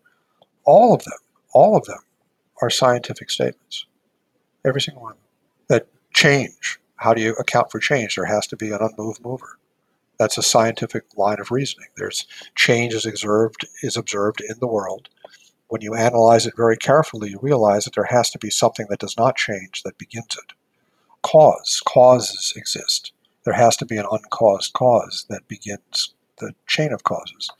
all of them, all of them are scientific statements. Every single one. That change, how do you account for change? There has to be an unmoved mover. That's a scientific line of reasoning. There's change is observed is observed in the world when you analyze it very carefully, you realize that there has to be something that does not change that begins it. Cause, causes exist. There has to be an uncaused cause that begins the chain of causes.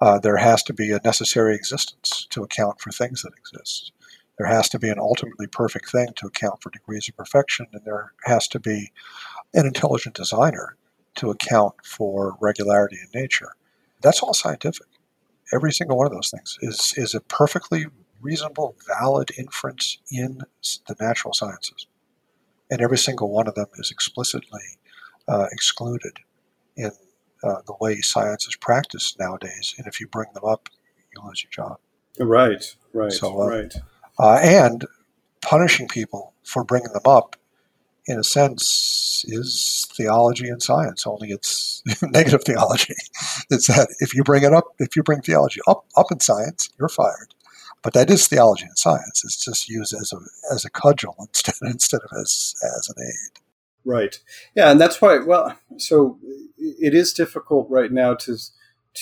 Uh, there has to be a necessary existence to account for things that exist. There has to be an ultimately perfect thing to account for degrees of perfection, and there has to be an intelligent designer to account for regularity in nature. That's all scientific every single one of those things is is a perfectly reasonable, valid inference in the natural sciences, and every single one of them is explicitly uh, excluded in uh, the way science is practiced nowadays. And if you bring them up, you lose your job. Right, right, so, uh, right. Uh, and punishing people for bringing them up in a sense, is theology and science. Only it's [laughs] negative theology. [laughs] It's that if you bring it up, if you bring theology up up in science, you're fired. But that is theology and science. It's just used as a as a cudgel [laughs] instead instead of as as an aid. Right. Yeah, and that's why. Well, so it is difficult right now to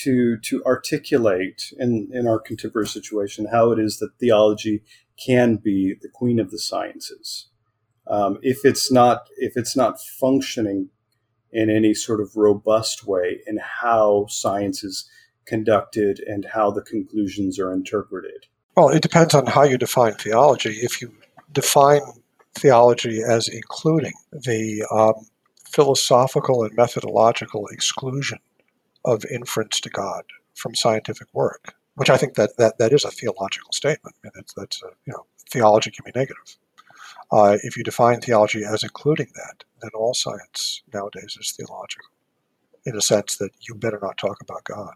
to to articulate in in our contemporary situation how it is that theology can be the queen of the sciences um, if it's not if it's not functioning in any sort of robust way in how science is conducted and how the conclusions are interpreted. Well, it depends on how you define theology. If you define theology as including the um, philosophical and methodological exclusion of inference to God from scientific work, which I think that that, that is a theological statement. Mean, that's, that's a, you know, theology can be negative. Uh, if you define theology as including that, then all science nowadays is theological, in a sense that you better not talk about God.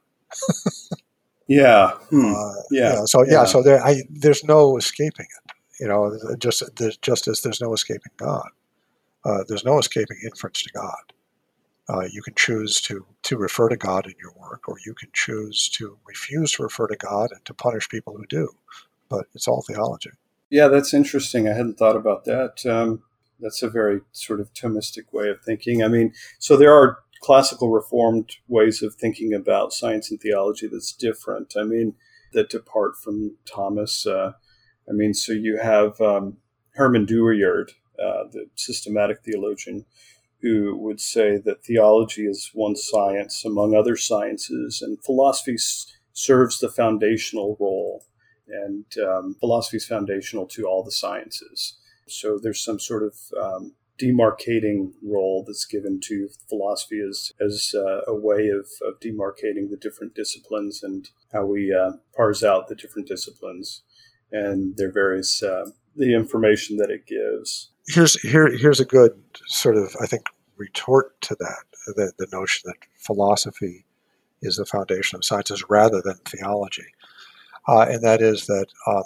[laughs] yeah. Hmm. Uh, yeah. yeah. So yeah, yeah. so there, I, there's no escaping it. You know, just just as there's no escaping God, uh, there's no escaping inference to God. Uh, you can choose to, to refer to God in your work, or you can choose to refuse to refer to God and to punish people who do. But it's all theology. Yeah, that's interesting. I hadn't thought about that. Um, that's a very sort of Thomistic way of thinking. I mean, so there are classical Reformed ways of thinking about science and theology that's different. I mean, that depart from Thomas. Uh, I mean, so you have um, Herman Dooyeweerd, uh, the systematic theologian, who would say that theology is one science among other sciences, and philosophy s- serves the foundational role. And um, philosophy is foundational to all the sciences. So there's some sort of um, demarcating role that's given to philosophy as, as uh, a way of, of demarcating the different disciplines and how we uh, parse out the different disciplines and their various uh, the information that it gives. Here's here here's a good sort of I think retort to that the, the notion that philosophy is the foundation of sciences rather than theology, uh, and that is that um,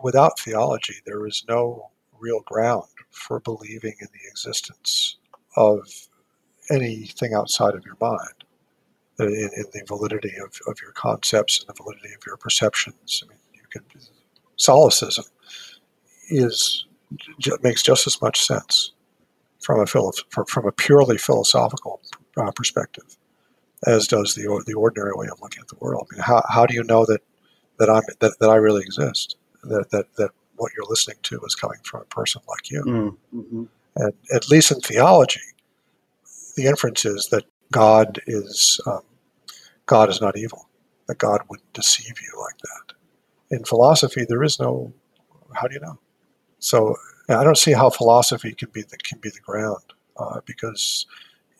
without theology there is no real ground for believing in the existence of anything outside of your mind, in, in the validity of, of your concepts and the validity of your perceptions. I mean, you can Solipsism is makes just as much sense from a from a purely philosophical uh, perspective as does the the ordinary way of looking at the world. I mean, how, how do you know that that I'm that, that I really exist? That, that that what you're listening to is coming from a person like you. Mm-hmm. And at least in theology, the inference is that God is um, God is not evil. That God wouldn't deceive you like that. In philosophy, there is no. How do you know? So I don't see how philosophy can be the can be the ground uh, because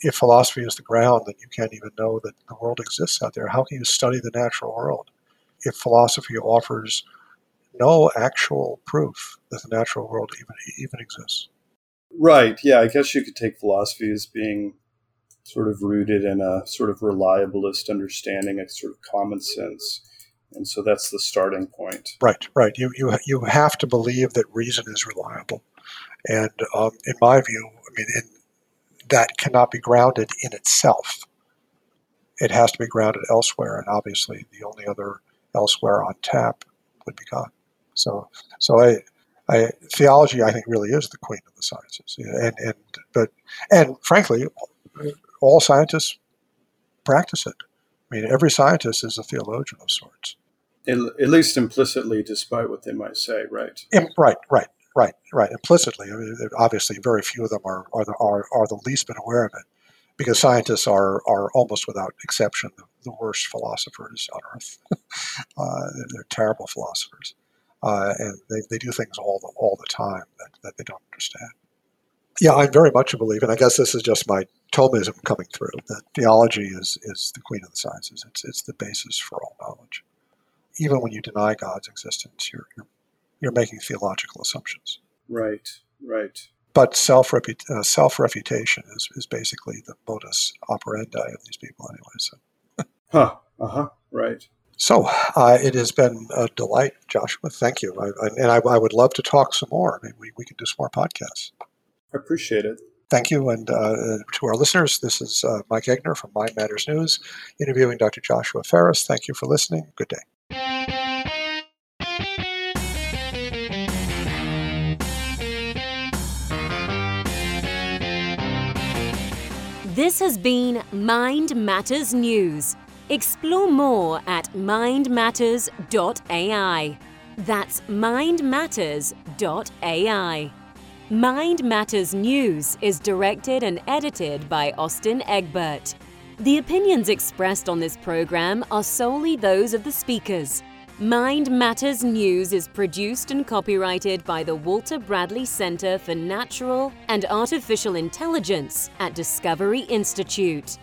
if philosophy is the ground, then you can't even know that the world exists out there. How can you study the natural world if philosophy offers no actual proof that the natural world even even exists. Right. Yeah. I guess you could take philosophy as being sort of rooted in a sort of reliabilist understanding, a sort of common sense. And so that's the starting point. Right, right. You you you have to believe that reason is reliable, and um, in my view, I mean, in, that cannot be grounded in itself. It has to be grounded elsewhere, and obviously, the only other elsewhere on tap would be gone. So, so I, I, theology, I think, really is the queen of the sciences. And, and, but, and frankly, all scientists practice it. I mean, every scientist is a theologian of sorts. At least implicitly, despite what they might say, right? right, right, right, right. Implicitly, I mean, obviously, very few of them are are the, are, are the least bit aware of it, because scientists are are almost without exception the, the worst philosophers on earth. [laughs] uh, they're terrible philosophers uh, and they, they do things all the all the time that, that they don't understand. Yeah, I'm very much a believer, and I guess this is just my Thomism coming through. That theology is is the queen of the sciences. It's it's the basis for all knowledge. Even when you deny God's existence, you're you're, you're making theological assumptions. Right, right. But self uh, self refutation is, is basically the modus operandi of these people, anyway. So. Huh. Uh huh. Right. So uh, it has been a delight, Joshua. Thank you. I, I, and I, I, would love to talk some more. Maybe we, we can do some more podcasts. I appreciate it. Thank you. And uh, to our listeners, this is uh, Mike Egnor from Mind Matters News interviewing Dr. Joshua Farris. Thank you for listening. Good day. This has been Mind Matters News. Explore more at mindmatters.ai. That's mindmatters.ai. Mind Matters News is directed and edited by Austin Egbert. The opinions expressed on this program are solely those of the speakers. Mind Matters News is produced and copyrighted by the Walter Bradley Center for Natural and Artificial Intelligence at Discovery Institute.